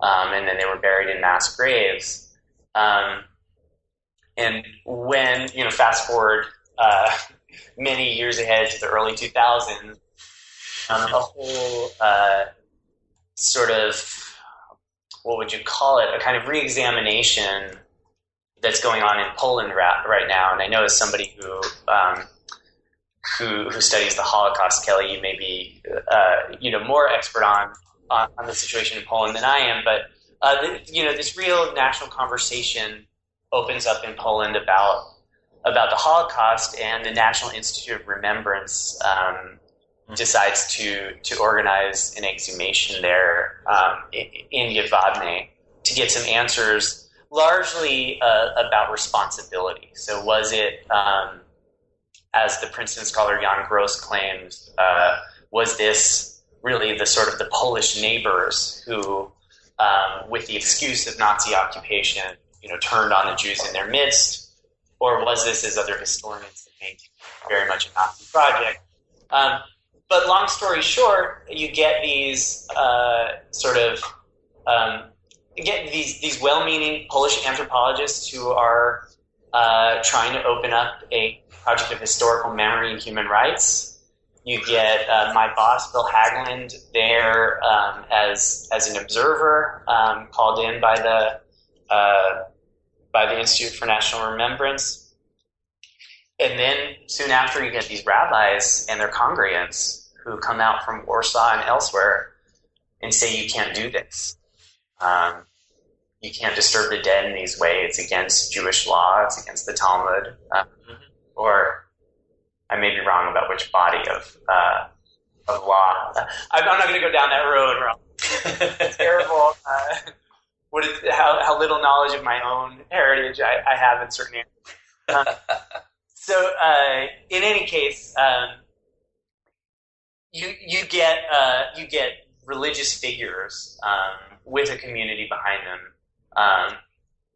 um, and then they were buried in mass graves. Um, and when you know, fast forward uh, many years ahead to the early 2000s, um, a whole uh, sort of what would you call it? A kind of reexamination that's going on in Poland right now. And I know as somebody who um, who, who studies the Holocaust, Kelly, you may be uh, you know more expert on, on, the situation in Poland than I am, but uh, you know this real national conversation opens up in Poland about about the Holocaust, and the National Institute of Remembrance um, decides to to organize an exhumation there um, in Jedwabne to get some answers, largely uh, about responsibility. So, was it, um, as the Princeton scholar Jan Gross claims, uh, was this really the sort of the Polish neighbors who, um, with the excuse of Nazi occupation, you know, turned on the Jews in their midst, or was this, as other historians think, very much a Nazi project? But long story short, you get these uh, sort of um, get these these well-meaning Polish anthropologists who are uh, trying to open up a project of historical memory and human rights. You get uh, my boss Bill Haglund there um, as as an observer, um, called in by the uh, by the Institute for National Remembrance. And then soon after, you get these rabbis and their congregants who come out from Warsaw and elsewhere and say, you can't do this. Um, you can't disturb the dead in these ways. It's against Jewish law. It's against the Talmud. Uh, or I may be wrong about which body of uh, of law. I'm, not going to go down that road. Terrible. Uh, what is, how, how little knowledge of my own heritage I, I have in certain areas. So, uh, in any case, um, you you get uh, you get religious figures um, with a community behind them, um,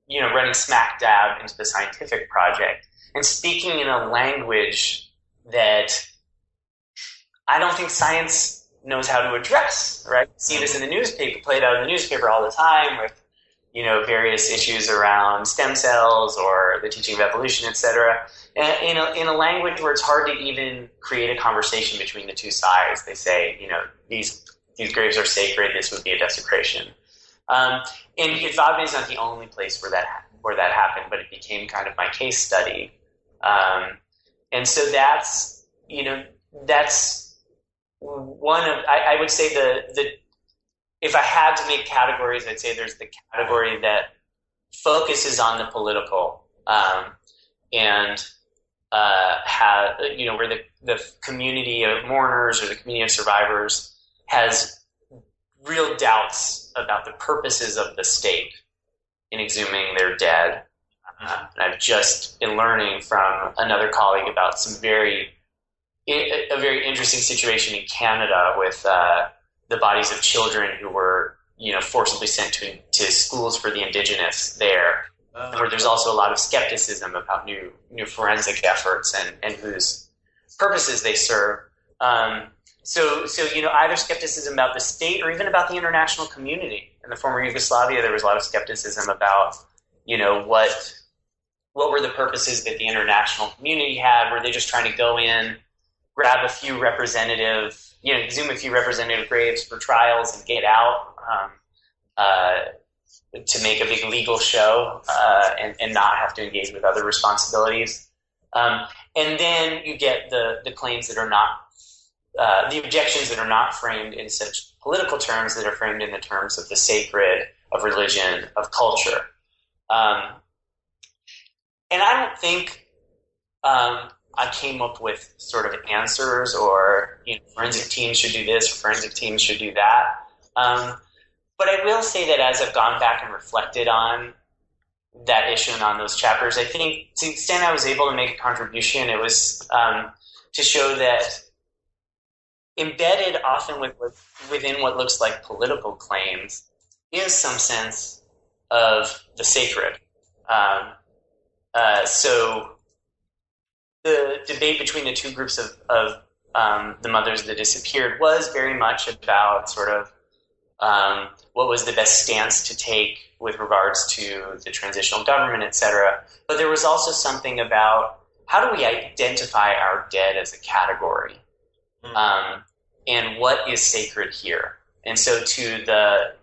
you know, running smack dab into the scientific project and speaking in a language that I don't think science knows how to address. Right? see this in the newspaper, played out in the newspaper all the time with you know various issues around stem cells or the teaching of evolution, etc in a, in a language where it's hard to even create a conversation between the two sides. They say, you know, these these graves are sacred. This would be a desecration. Um, and Jedwabne is not the only place where that where that happened, but it became kind of my case study. Um, and so that's you know that's one of I, I would say the the if I had to make categories, I'd say there's the category that focuses on the political um, and uh, have you know where the the community of mourners or the community of survivors has real doubts about the purposes of the state in exhuming their dead. Uh, and I've just been learning from another colleague about some very a very interesting situation in Canada with uh, the bodies of children who were you know forcibly sent to to schools for the indigenous there uh, where there's also a lot of skepticism about new new forensic efforts and, and whose purposes they serve. Um, so, so you know, either skepticism about the state or even about the international community. In the former Yugoslavia, there was a lot of skepticism about, you know, what what were the purposes that the international community had? Were they just trying to go in, grab a few representative, you know, exhume a few representative graves for trials and get out? Um, uh, to make a big legal show uh, and, and not have to engage with other responsibilities. Um, and then you get the, the claims that are not, uh, the objections that are not framed in such political terms that are framed in the terms of the sacred, of religion, of culture. Um, and I don't think um, I came up with sort of answers or you know, forensic teams should do this, forensic teams should do that. Um, but I will say that as I've gone back and reflected on that issue and on those chapters, I think to the extent I was able to make a contribution, it was um, to show that embedded often with, within what looks like political claims is some sense of the sacred. Um, uh, so the debate between the two groups of, of um, the mothers that disappeared was very much about sort of um, what was the best stance to take with regards to the transitional government, etc. But there was also something about how do we identify our dead as a category, mm. um, and what is sacred here. And so, to the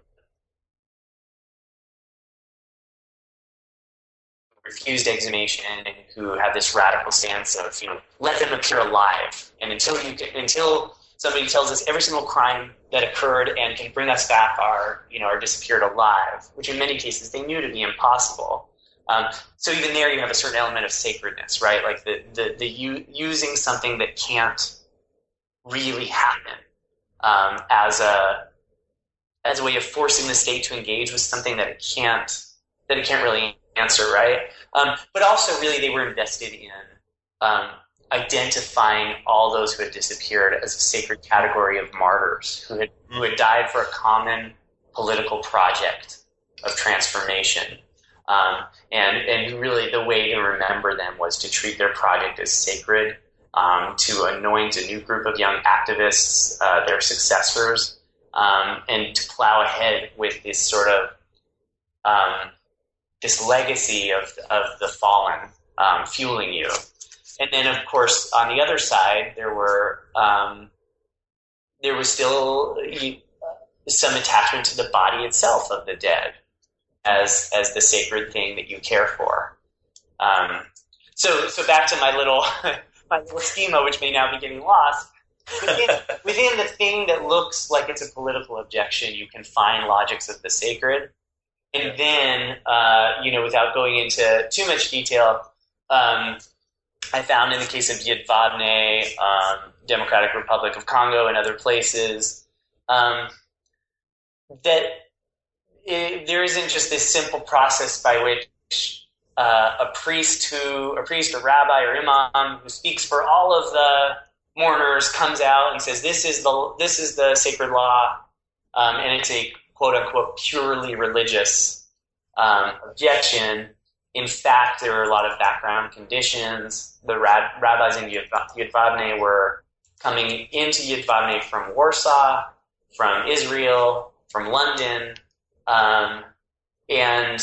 refused exhumation and who have this radical stance of you know let them appear alive. And until you until somebody tells us every single crime that occurred and can bring us back are you know are disappeared alive which in many cases they knew to be impossible. Um, so even there you have a certain element of sacredness right? Like the the, the u- using something that can't really happen um, as a as a way of forcing the state to engage with something that it can't that it can't really answer, right? Um, but also, really, they were invested in um, identifying all those who had disappeared as a sacred category of martyrs who had who had died for a common political project of transformation. Um, and and really, the way to remember them was to treat their project as sacred, um, to anoint a new group of young activists, uh, their successors, um, and to plow ahead with this sort of um, this legacy of, of the fallen um, fueling you. And then, of course, on the other side, there were um, there was still some attachment to the body itself of the dead as as the sacred thing that you care for. Um, so, so back to my little my little schema, which may now be getting lost. Within, within the thing that looks like it's a political objection, you can find logics of the sacred and then, uh, you know, without going into too much detail, um, I found in the case of Jedwabne, um, Democratic Republic of Congo, and other places, um, that it, there isn't just this simple process by which uh, a priest who, a priest, a rabbi, or imam who speaks for all of the mourners comes out and says, "This is the this is the sacred law," um, and it's a quote unquote purely religious um, objection. In fact, there were a lot of background conditions. The rab- rabbis in Jedwabne were coming into Jedwabne from Warsaw, from Israel, from London, um, and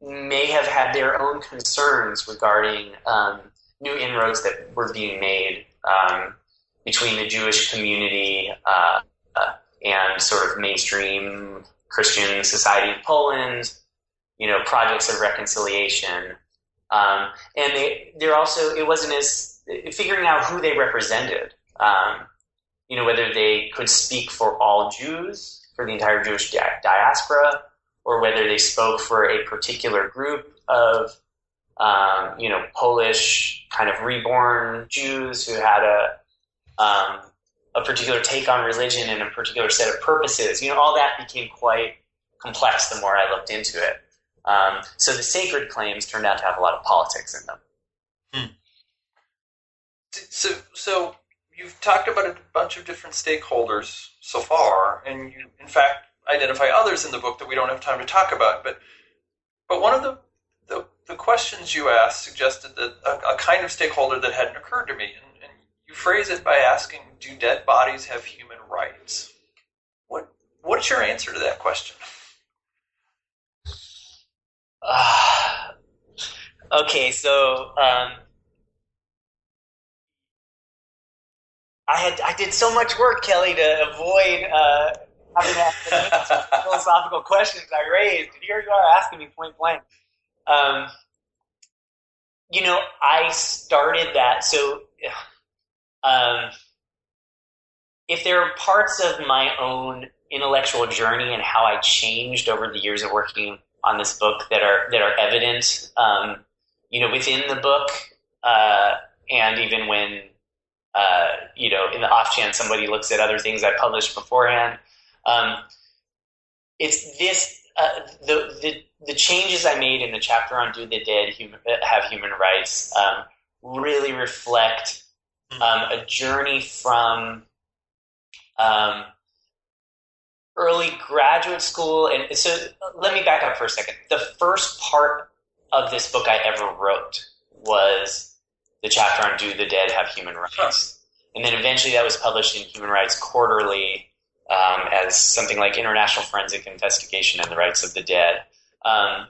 may have had their own concerns regarding um, new inroads that were being made um, between the Jewish community uh, and sort of mainstream Christian society in Poland, you know, projects of reconciliation. Um, and they, they're also, it wasn't as, figuring out who they represented, um, you know, whether they could speak for all Jews, for the entire Jewish di- diaspora, or whether they spoke for a particular group of, um, you know, Polish kind of reborn Jews who had a, um, a particular take on religion and a particular set of purposes. You know, all that became quite complex the more I looked into it. Um, so the sacred claims turned out to have a lot of politics in them. Hmm. So, so you've talked about a bunch of different stakeholders so far, and you, in fact, identify others in the book that we don't have time to talk about. But, but one of the the, the questions you asked suggested that a, a kind of stakeholder that hadn't occurred to me, you phrase it by asking, "Do dead bodies have human rights?" What What's your answer to that question? Uh, okay, so um, I had I did so much work, Kelly, to avoid uh, having to philosophical questions I raised. Here you are asking me point blank. Um, you know, I started that so. Um, if there are parts of my own intellectual journey and how I changed over the years of working on this book that are that are evident, um, you know, within the book, uh, and even when uh, you know, in the off chance somebody looks at other things I published beforehand, um, it's this uh, the, the the changes I made in the chapter on "Do the Dead human, Have Human Rights" um, really reflect um, a journey from um, early graduate school. And so let me back up for a second. The first part of this book I ever wrote was the chapter on Do the Dead Have Human Rights? And then eventually that was published in Human Rights Quarterly um, as something like International Forensic Investigation and the Rights of the Dead. Um,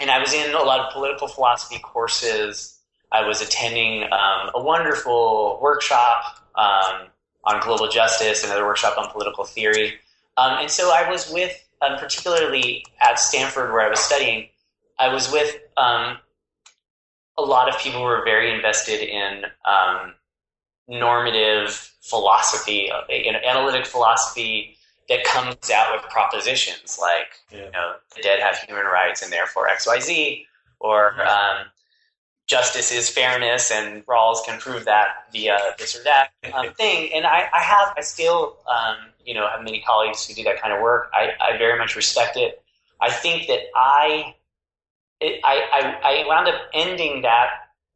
and I was in a lot of political philosophy courses. I was attending um, a wonderful workshop um, on global justice, another workshop on political theory. Um, and so I was with, um, particularly at Stanford where I was studying, I was with um, a lot of people who were very invested in um, normative philosophy, uh, analytic philosophy that comes out with propositions like, yeah. you know, the dead have human rights and therefore X, Y, Z, or mm-hmm. Justice is fairness and Rawls can prove that via this or that um, thing. And I, I, have, I still, um, you know, have many colleagues who do that kind of work. I, I very much respect it. I think that I, it, I, I, I wound up ending that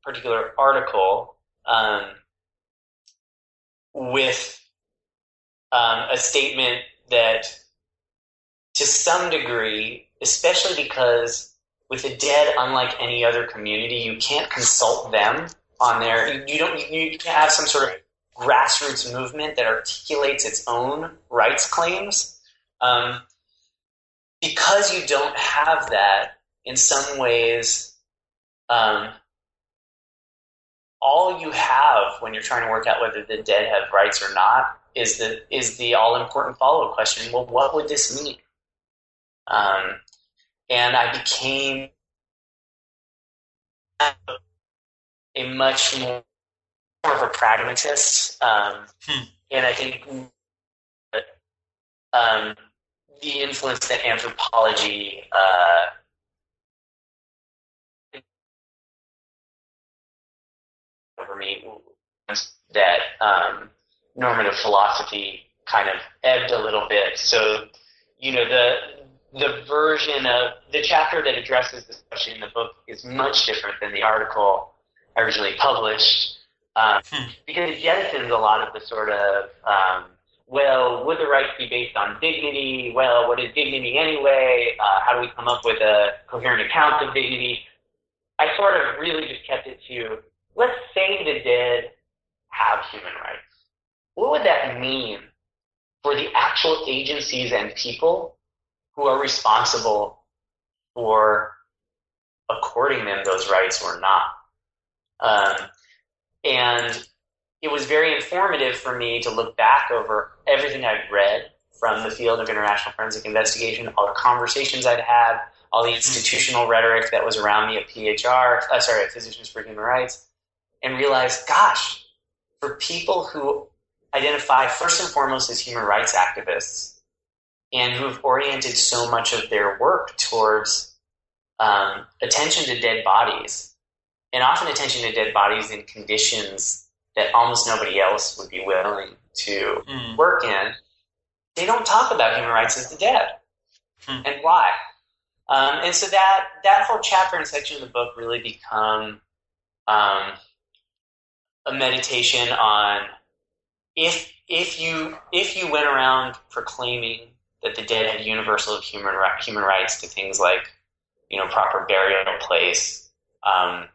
particular article um, with um, a statement that, to some degree, especially because with the dead, unlike any other community, you can't consult them on their. You, don't. You, can't have some sort of grassroots movement that articulates its own rights claims. Um, because you don't have that, in some ways, um, all you have when you're trying to work out whether the dead have rights or not is the is the all important follow up question. Well, what would this mean? Um, and I became a much more, of a pragmatist, um, hmm. and I think um, the influence that anthropology uh, over me that um, normative philosophy kind of ebbed a little bit. So, you know, the the version of the chapter that addresses this question in the book is much different than the article originally published um, hmm. because it jettisons a lot of the sort of um, well, would the rights be based on dignity? Well, what is dignity anyway? Uh, how do we come up with a coherent account of dignity? I sort of really just kept it to let's say the dead have human rights. What would that mean for the actual agencies and people who are responsible for according them those rights or not? Um, and it was very informative for me to look back over everything I'd read from the field of international forensic investigation, all the conversations I'd had, all the institutional rhetoric that was around me at PHR, uh, sorry, at Physicians for Human Rights, and realize, gosh, for people who identify first and foremost as human rights activists and who've oriented so much of their work towards um, attention to dead bodies, and often attention to dead bodies in conditions that almost nobody else would be willing to mm. work in, they don't talk about human rights as the dead mm. and why. Um, and so that that whole chapter and section of the book really become um, a meditation on if if you if you went around proclaiming that the dead had universal human human rights to things like you know proper burial place, um,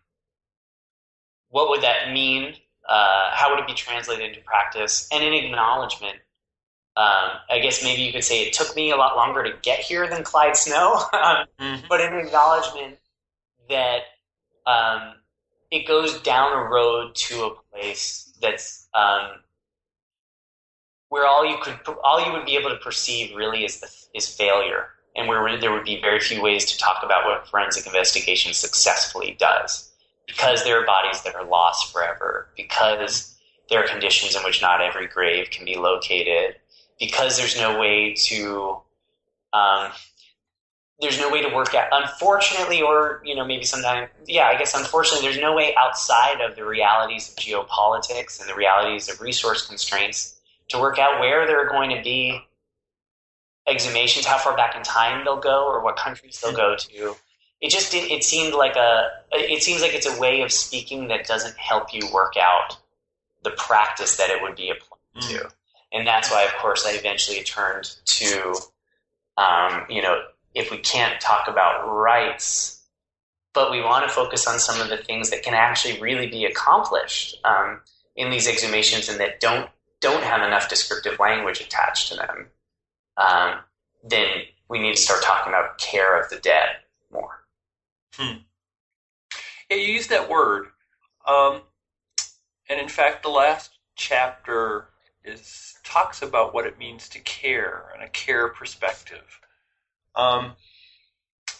what would that mean? Uh, how would it be translated into practice? And an acknowledgement. Um, I guess maybe you could say it took me a lot longer to get here than Clyde Snow, um, mm-hmm. but an acknowledgement that um, it goes down a road to a place that's um, where all you could all you would be able to perceive really is the, is failure, and where there would be very few ways to talk about what forensic investigation successfully does, because there are bodies that are lost forever, because there are conditions in which not every grave can be located, because there's no way to um, there's no way to work out unfortunately or you know maybe sometimes yeah i guess unfortunately there's no way outside of the realities of geopolitics and the realities of resource constraints to work out where there are going to be exhumations how far back in time they'll go or what countries they'll go to it just did, it seemed like a it seems like it's a way of speaking that doesn't help you work out the practice that it would be applied mm. to and that's why of course i eventually turned to um, you know if we can't talk about rights, but we want to focus on some of the things that can actually really be accomplished um, in these exhumations and that don't don't have enough descriptive language attached to them, um, then we need to start talking about care of the dead more. Hmm. Yeah, you use that word. Um, and in fact, the last chapter is talks about what it means to care and a care perspective. Um,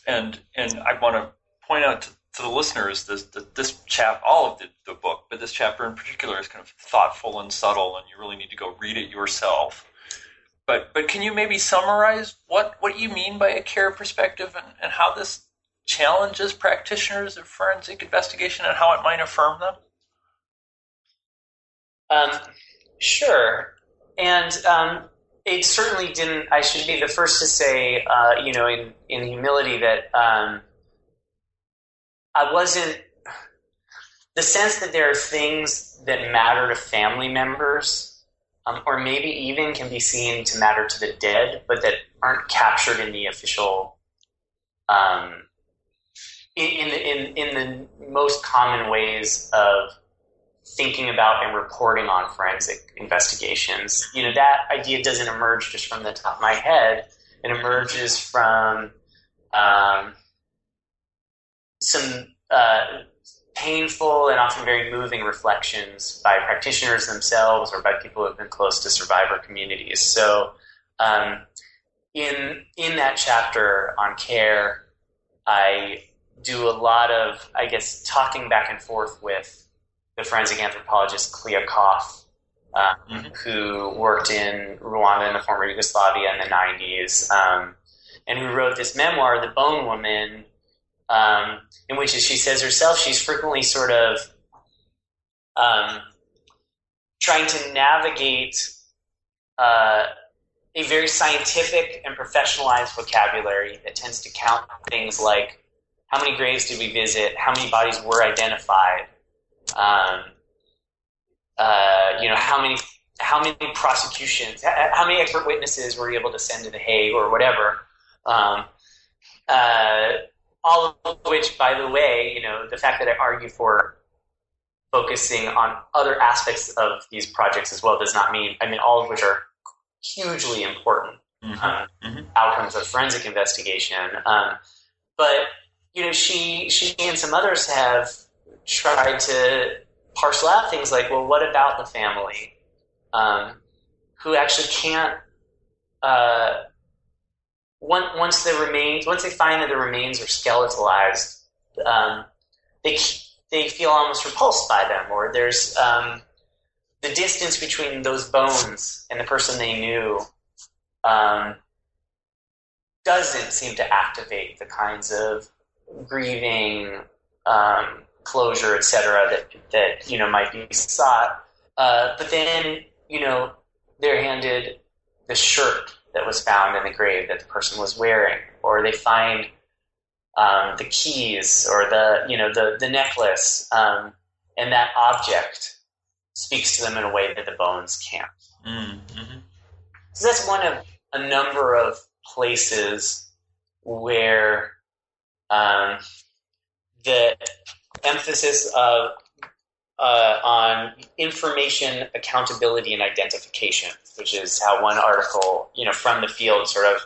and and I want to point out to, to the listeners this this chap all of the, the book, but this chapter in particular is kind of thoughtful and subtle, and you really need to go read it yourself. But but can you maybe summarize what, what you mean by a care perspective and, and how this challenges practitioners of forensic investigation and how it might affirm them? Um, sure. And um, it certainly didn't. I should be the first to say, uh, you know, in, in humility, that um, I wasn't. The sense that there are things that matter to family members, um, or maybe even can be seen to matter to the dead, but that aren't captured in the official. Um, in, in, in the most common ways of thinking about and reporting on forensic investigations. You know, that idea doesn't emerge just from the top of my head. It emerges from um, some uh, painful and often very moving reflections by practitioners themselves or by people who have been close to survivor communities. So, um, in in that chapter on care, I do a lot of, I guess, talking back and forth with the forensic anthropologist Clea Koff, uh, mm-hmm. who worked in Rwanda and the former Yugoslavia in the 90s, um, and who wrote this memoir, The Bone Woman, um, in which, as she says herself, she's frequently sort of um, trying to navigate uh, a very scientific and professionalized vocabulary that tends to count things like how many graves did we visit, how many bodies were identified, um, uh, you know, how many how many prosecutions, how many expert witnesses were you able to send to the Hague or whatever. Um, uh, all of which, by the way, you know, the fact that I argue for focusing on other aspects of these projects as well does not mean, I mean, all of which are hugely important mm-hmm. Um, mm-hmm. outcomes of forensic investigation. Um, but, you know, she, she and some others have tried to parcel out things like, well, what about the family um, who actually can't, uh, once the remains, once they find that the remains are skeletalized, um, they they feel almost repulsed by them, or there's um, the distance between those bones and the person they knew um, doesn't seem to activate the kinds of grieving, um, closure, et cetera, that, that, you know, might be sought. Uh, but then, you know, they're handed the shirt that was found in the grave that the person was wearing, or they find um, the keys or the, you know, the, the necklace, um, and that object speaks to them in a way that the bones can't. Mm-hmm. So that's one of a number of places where um, the emphasis of, uh, on information accountability and identification, which is how one article, you know, from the field sort of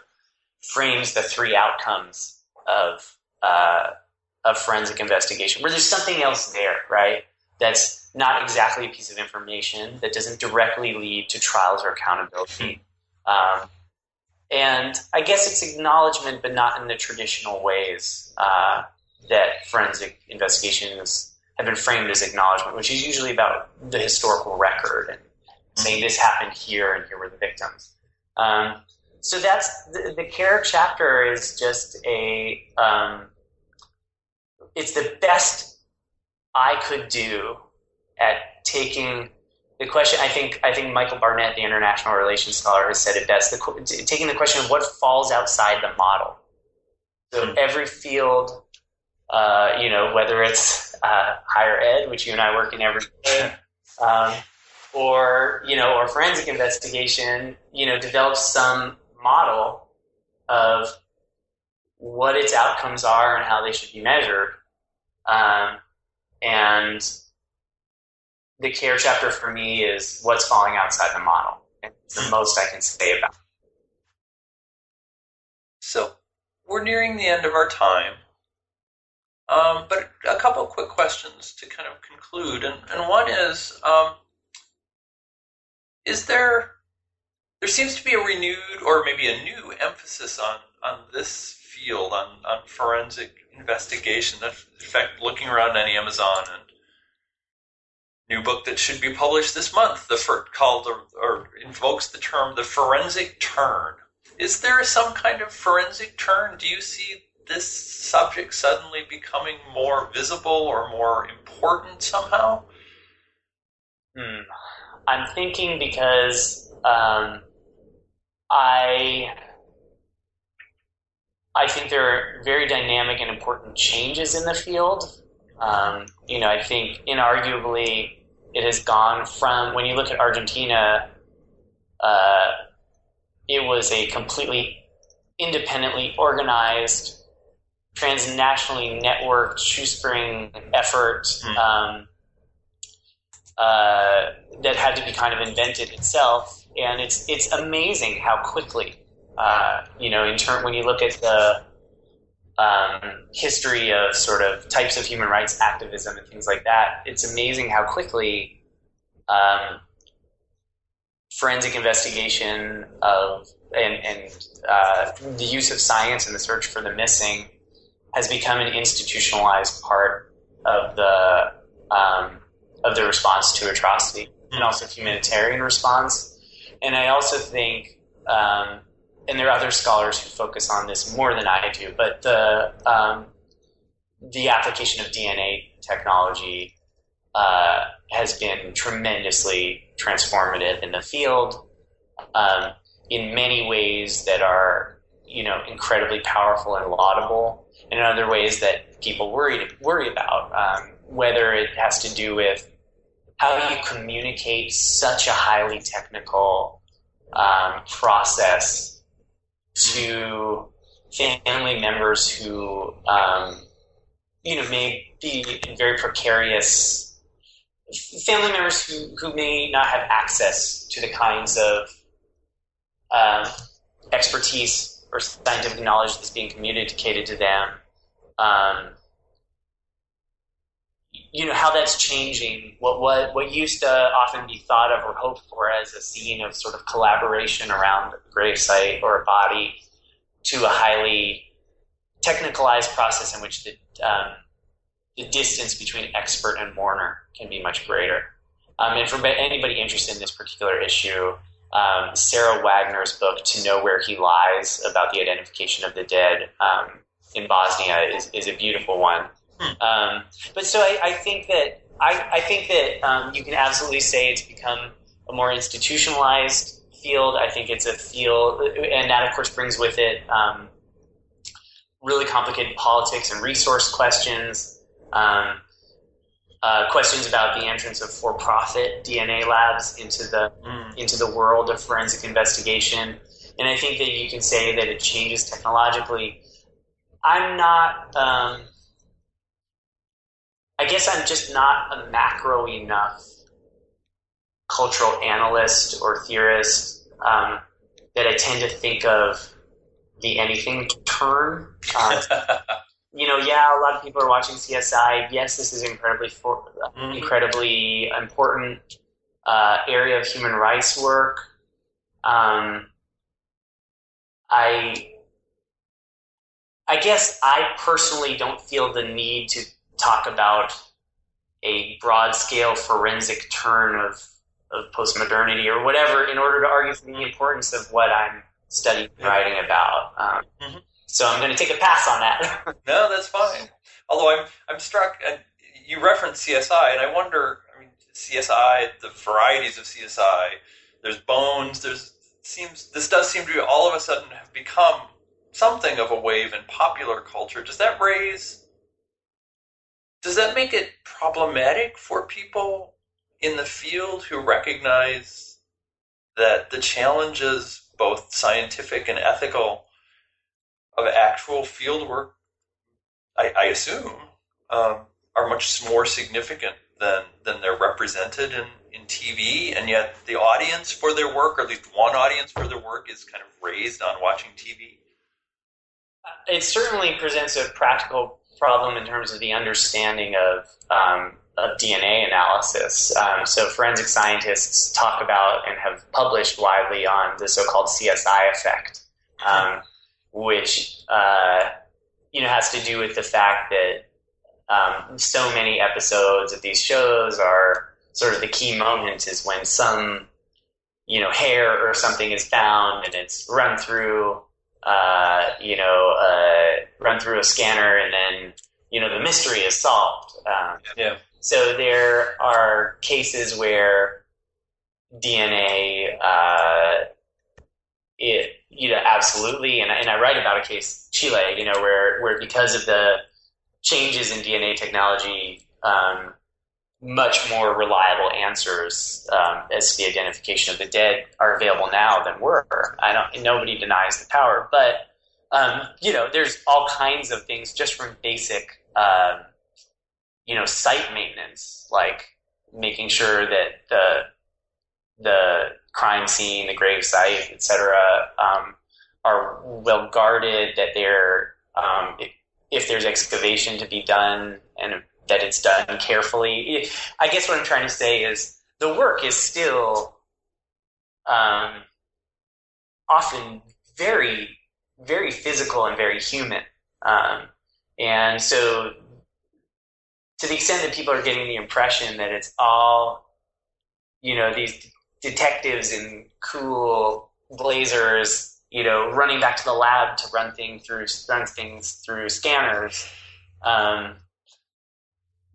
frames the three outcomes of uh, of forensic investigation, where there's something else there, right? That's not exactly a piece of information that doesn't directly lead to trials or accountability. Um, and I guess it's acknowledgement, but not in the traditional ways. Uh, that forensic investigations have been framed as acknowledgement, which is usually about the historical record and saying this happened here and here were the victims. Um, so that's the, the care chapter is just a um, it's the best I could do at taking the question. I think I think Michael Barnett, the international relations scholar, has said it best. The, taking the question of what falls outside the model. So every field uh, you know, whether it's uh, higher ed, which you and I work in every day, um, or you know, or forensic investigation, you know, develop some model of what its outcomes are and how they should be measured, um, and the care chapter for me is what's falling outside the model. It's the most I can say about. It. So we're nearing the end of our time. Um, but a couple quick questions to kind of conclude, and, and one is, um, is there there seems to be a renewed or maybe a new emphasis on on this field on on forensic investigation. That In fact, looking around any Amazon and new book that should be published this month, the for, called or, or invokes the term the forensic turn. Is there some kind of forensic turn? Do you see this subject suddenly becoming more visible or more important somehow? Hmm. I'm thinking because um, I I think there are very dynamic and important changes in the field. Um, you know, I think inarguably it has gone from when you look at Argentina, uh, it was a completely independently organized, transnationally networked shoestring effort mm. um, uh, that had to be kind of invented itself. And it's it's amazing how quickly, uh, you know, in turn when you look at the um, history of sort of types of human rights activism and things like that, it's amazing how quickly um, forensic investigation of and, and uh, the use of science and the search for the missing has become an institutionalized part of the um, of the response to atrocity and also humanitarian response. And I also think, um, and there are other scholars who focus on this more than I do, but the um, the application of DNA technology uh, has been tremendously transformative in the field um, in many ways that are you know incredibly powerful and laudable, and in other ways that people worry worry about. Um, whether it has to do with how you communicate such a highly technical um, process to family members who um, you know may be in very precarious family members who, who may not have access to the kinds of um, expertise or scientific knowledge that's being communicated to them. Um, you know how that's changing. What what what used to often be thought of or hoped for as a scene of sort of collaboration around a gravesite or a body, to a highly technicalized process in which the um, the distance between expert and mourner can be much greater. Um, and for anybody interested in this particular issue, um, Sarah Wagner's book "To Know Where He Lies" about the identification of the dead um, in Bosnia is, is a beautiful one. Um, but so I, I, think that I, I think that um, you can absolutely say it's become a more institutionalized field. I think it's a field, and that of course brings with it um, really complicated politics and resource questions. Um, uh, questions about the entrance of for-profit DNA labs into the mm. into the world of forensic investigation, and I think that you can say that it changes technologically. I'm not. Um, I guess I'm just not a macro enough cultural analyst or theorist um, that I tend to think of the anything turn. Um, you know, yeah, a lot of people are watching CSI. Yes, this is incredibly for, mm-hmm. incredibly important uh, area of human rights work. Um, I I guess I personally don't feel the need to talk about a broad scale forensic turn of, of postmodernity or whatever in order to argue for the importance of what I'm studying and writing about. Um, mm-hmm. So I'm going to take a pass on that. no, that's fine. Although I'm I'm struck, and you referenced CSI, and I wonder. I mean, CSI, the varieties of CSI. There's Bones. There's seems this does seem to all of a sudden have become something of a wave in popular culture. Does that raise does that make it problematic for people in the field who recognize that the challenges, both scientific and ethical, of actual field work, I, I assume, um, are much more significant than than they're represented in, in TV, and yet the audience for their work, or at least one audience for their work, is kind of raised on watching TV. It certainly presents a practical problem in terms of the understanding of um, of DNA analysis. Um, so forensic scientists talk about and have published widely on the so-called CSI effect, um, which uh, you know has to do with the fact that um, so many episodes of these shows are sort of the key moment is when some you know hair or something is found and it's run through uh, you know uh, run through a scanner and then you know the mystery is solved. Um, yeah. So there are cases where DNA, uh, it you know absolutely, and, and I write about a case Chile, you know, where where because of the changes in DNA technology, um, much more reliable answers um, as to the identification of the dead are available now than were. I don't. Nobody denies the power, but um, you know, there's all kinds of things just from basic, uh, you know, site maintenance, like making sure that the the crime scene, the grave site, etc., um, are well guarded. That they're um, if, if there's excavation to be done and that it's done carefully. I guess what I'm trying to say is the work is still um, often very very physical and very human. Um, and so, to the extent that people are getting the impression that it's all, you know, these detectives in cool blazers, you know, running back to the lab to run things through run things through scanners, um,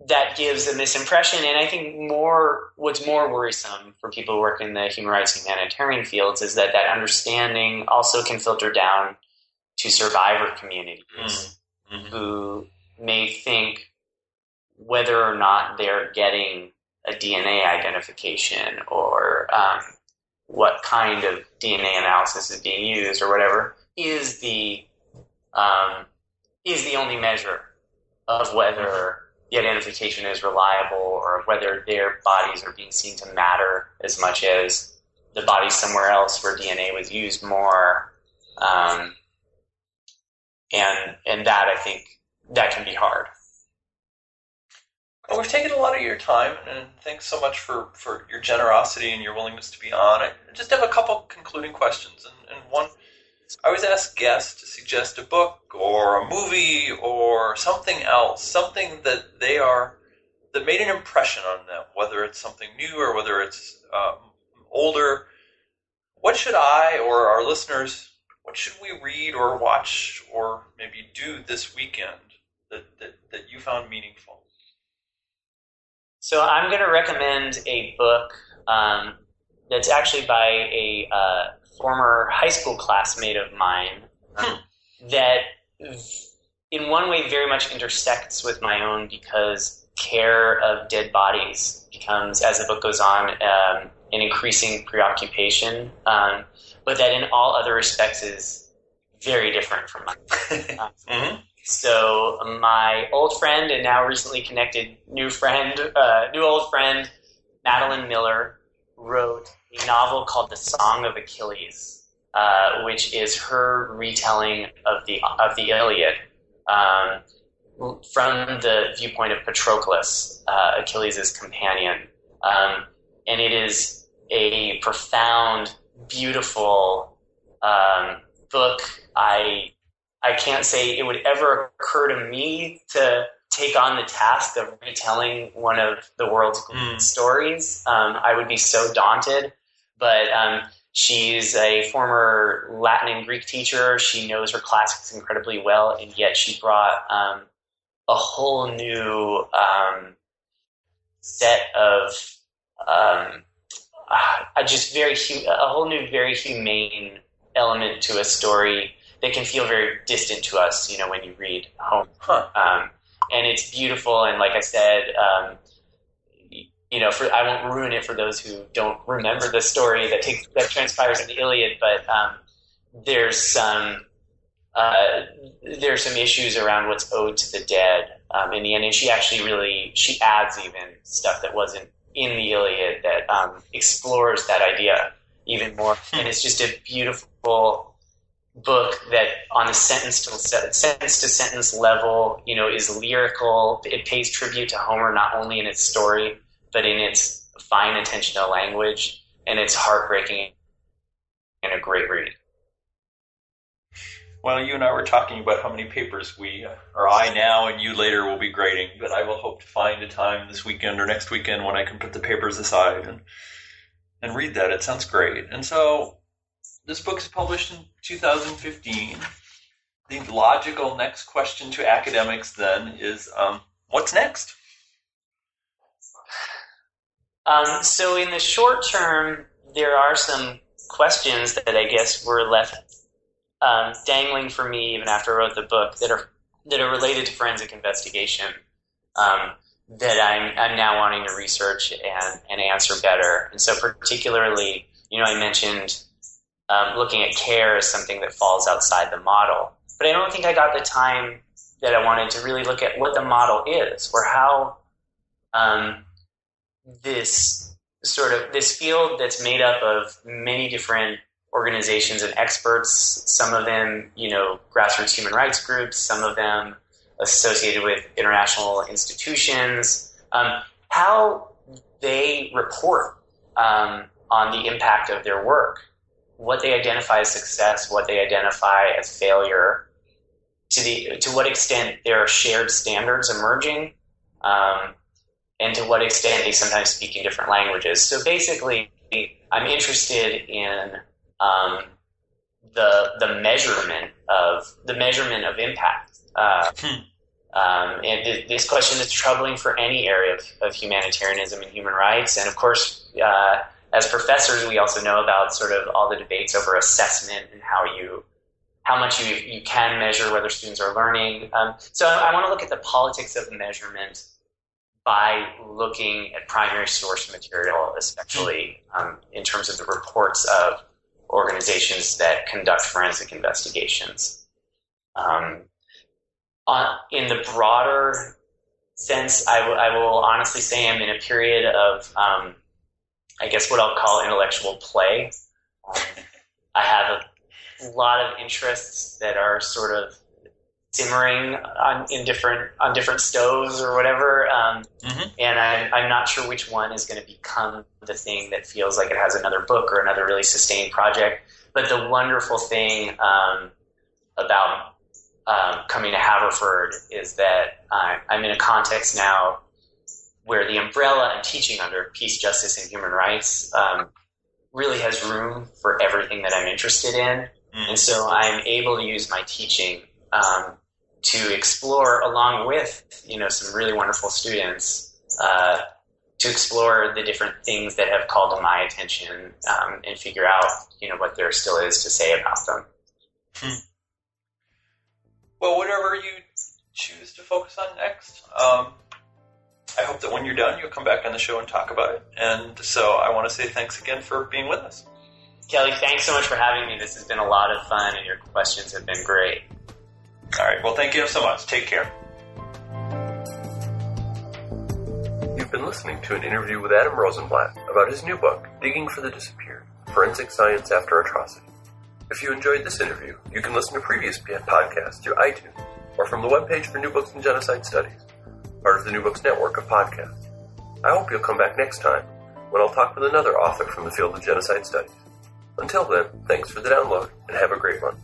that gives a misimpression. And I think more, what's more worrisome for people who work in the human rights humanitarian fields is that that understanding also can filter down to survivor communities Mm-hmm. who may think whether or not they're getting a DNA identification or um, what kind of DNA analysis is being used or whatever is the um, is the only measure of whether the identification is reliable or whether their bodies are being seen to matter as much as the bodies somewhere else where DNA was used more. Um, and and that I think that can be hard. Well, we've taken a lot of your time, and thanks so much for, for your generosity and your willingness to be on. I just have a couple concluding questions, and, and one, I always ask guests to suggest a book or a movie or something else, something that they are that made an impression on them, whether it's something new or whether it's um, older. What should I or our listeners what should we read or watch or maybe do this weekend that, that, that you found meaningful? So I'm going to recommend a book um, that's actually by a uh, former high school classmate of mine um, that, in one way, very much intersects with my own because care of dead bodies becomes, as the book goes on, um, an increasing preoccupation. Um, but that in all other respects is very different from mine. mm-hmm. So my old friend and now recently connected new friend, uh, new old friend, Madeline Miller, wrote a novel called The Song of Achilles, uh, which is her retelling of the of the Iliad um, from the viewpoint of Patroclus, uh, Achilles' companion, um, and it is a profound beautiful um, book. I I can't say it would ever occur to me to take on the task of retelling one of the world's Mm. stories. Um, I would be so daunted. But um, she's a former Latin and Greek teacher. She knows her classics incredibly well, and yet she brought um, a whole new um, set of um, a just very hu- a whole new, very humane element to a story that can feel very distant to us. You know, when you read Homer, Huh. um, and it's beautiful. And like I said, um, you know, for I won't ruin it for those who don't remember the story that takes that transpires in the Iliad, but um, there's some uh, there's some issues around what's owed to the dead um, in the end. And she actually really she adds even stuff that wasn't in the Iliad that um, explores that idea even more. And it's just a beautiful book that on a sentence to sentence to sentence level, you know, is lyrical. It pays tribute to Homer not only in its story but in its fine attention to language, and it's heartbreaking and a great read. Well, you and I were talking about how many papers we, or I now and you later, will be grading, but I will hope to find a time this weekend or next weekend when I can put the papers aside and and read that. It sounds great. And so, this book is published in 2015. The logical next question to academics then is, um, what's next? Um, so, in the short term, there are some questions that I guess were left um, dangling for me even after I wrote the book that are that are related to forensic investigation um, that I'm, I'm now wanting to research and, and answer better. And so, particularly, you know, I mentioned um, looking at care as something that falls outside the model, but I don't think I got the time that I wanted to really look at what the model is or how um, this sort of this field that's made up of many different organizations and experts, some of them, you know, grassroots human rights groups, some of them associated with international institutions, um, how they report um, on the impact of their work, what they identify as success, what they identify as failure, to the to what extent there are shared standards emerging, um, and to what extent they sometimes speak in different languages. So basically, I'm interested in um, the the measurement of the measurement of impact. Uh, hmm. um, and th- this question is troubling for any area of, of, humanitarianism and human rights. And of course, uh, as professors, we also know about sort of all the debates over assessment and how you how much you, you can measure whether students are learning. Um, so I, I want to look at the politics of measurement by looking at primary source material, especially um, in terms of the reports of organizations that conduct forensic investigations. Um, on, in the broader sense, I, w- I will honestly say I'm in a period of, um, I guess, what I'll call intellectual play. Um, I have a lot of interests that are sort of simmering on in different on different stoves or whatever. Um, mm-hmm. And I'm, I'm not sure which one is going to become the thing that feels like it has another book or another really sustained project. But the wonderful thing um, about um, coming to Haverford is that uh, I'm in a context now where the umbrella I'm teaching under peace, justice, and human rights um, really has room for everything that I'm interested in. Mm. And so I'm able to use my teaching um, to explore along with you know some really wonderful students uh, to explore the different things that have called to my attention um, and figure out you know what there still is to say about them. Hmm. Well, whatever you choose to focus on next, um, I hope that when you're done, you'll come back on the show and talk about it. And so I want to say thanks again for being with us. Kelly, thanks so much for having me. This has been a lot of fun, and your questions have been great. All right. Well, thank you so much. Take care. You've been listening to an interview with Adam Rosenblatt about his new book, Digging for the Disappeared Forensic Science After Atrocity. If you enjoyed this interview, you can listen to previous podcasts through iTunes or from the webpage for New Books in Genocide Studies, part of the New Books Network of podcasts. I hope you'll come back next time when I'll talk with another author from the field of genocide studies. Until then, thanks for the download and have a great one.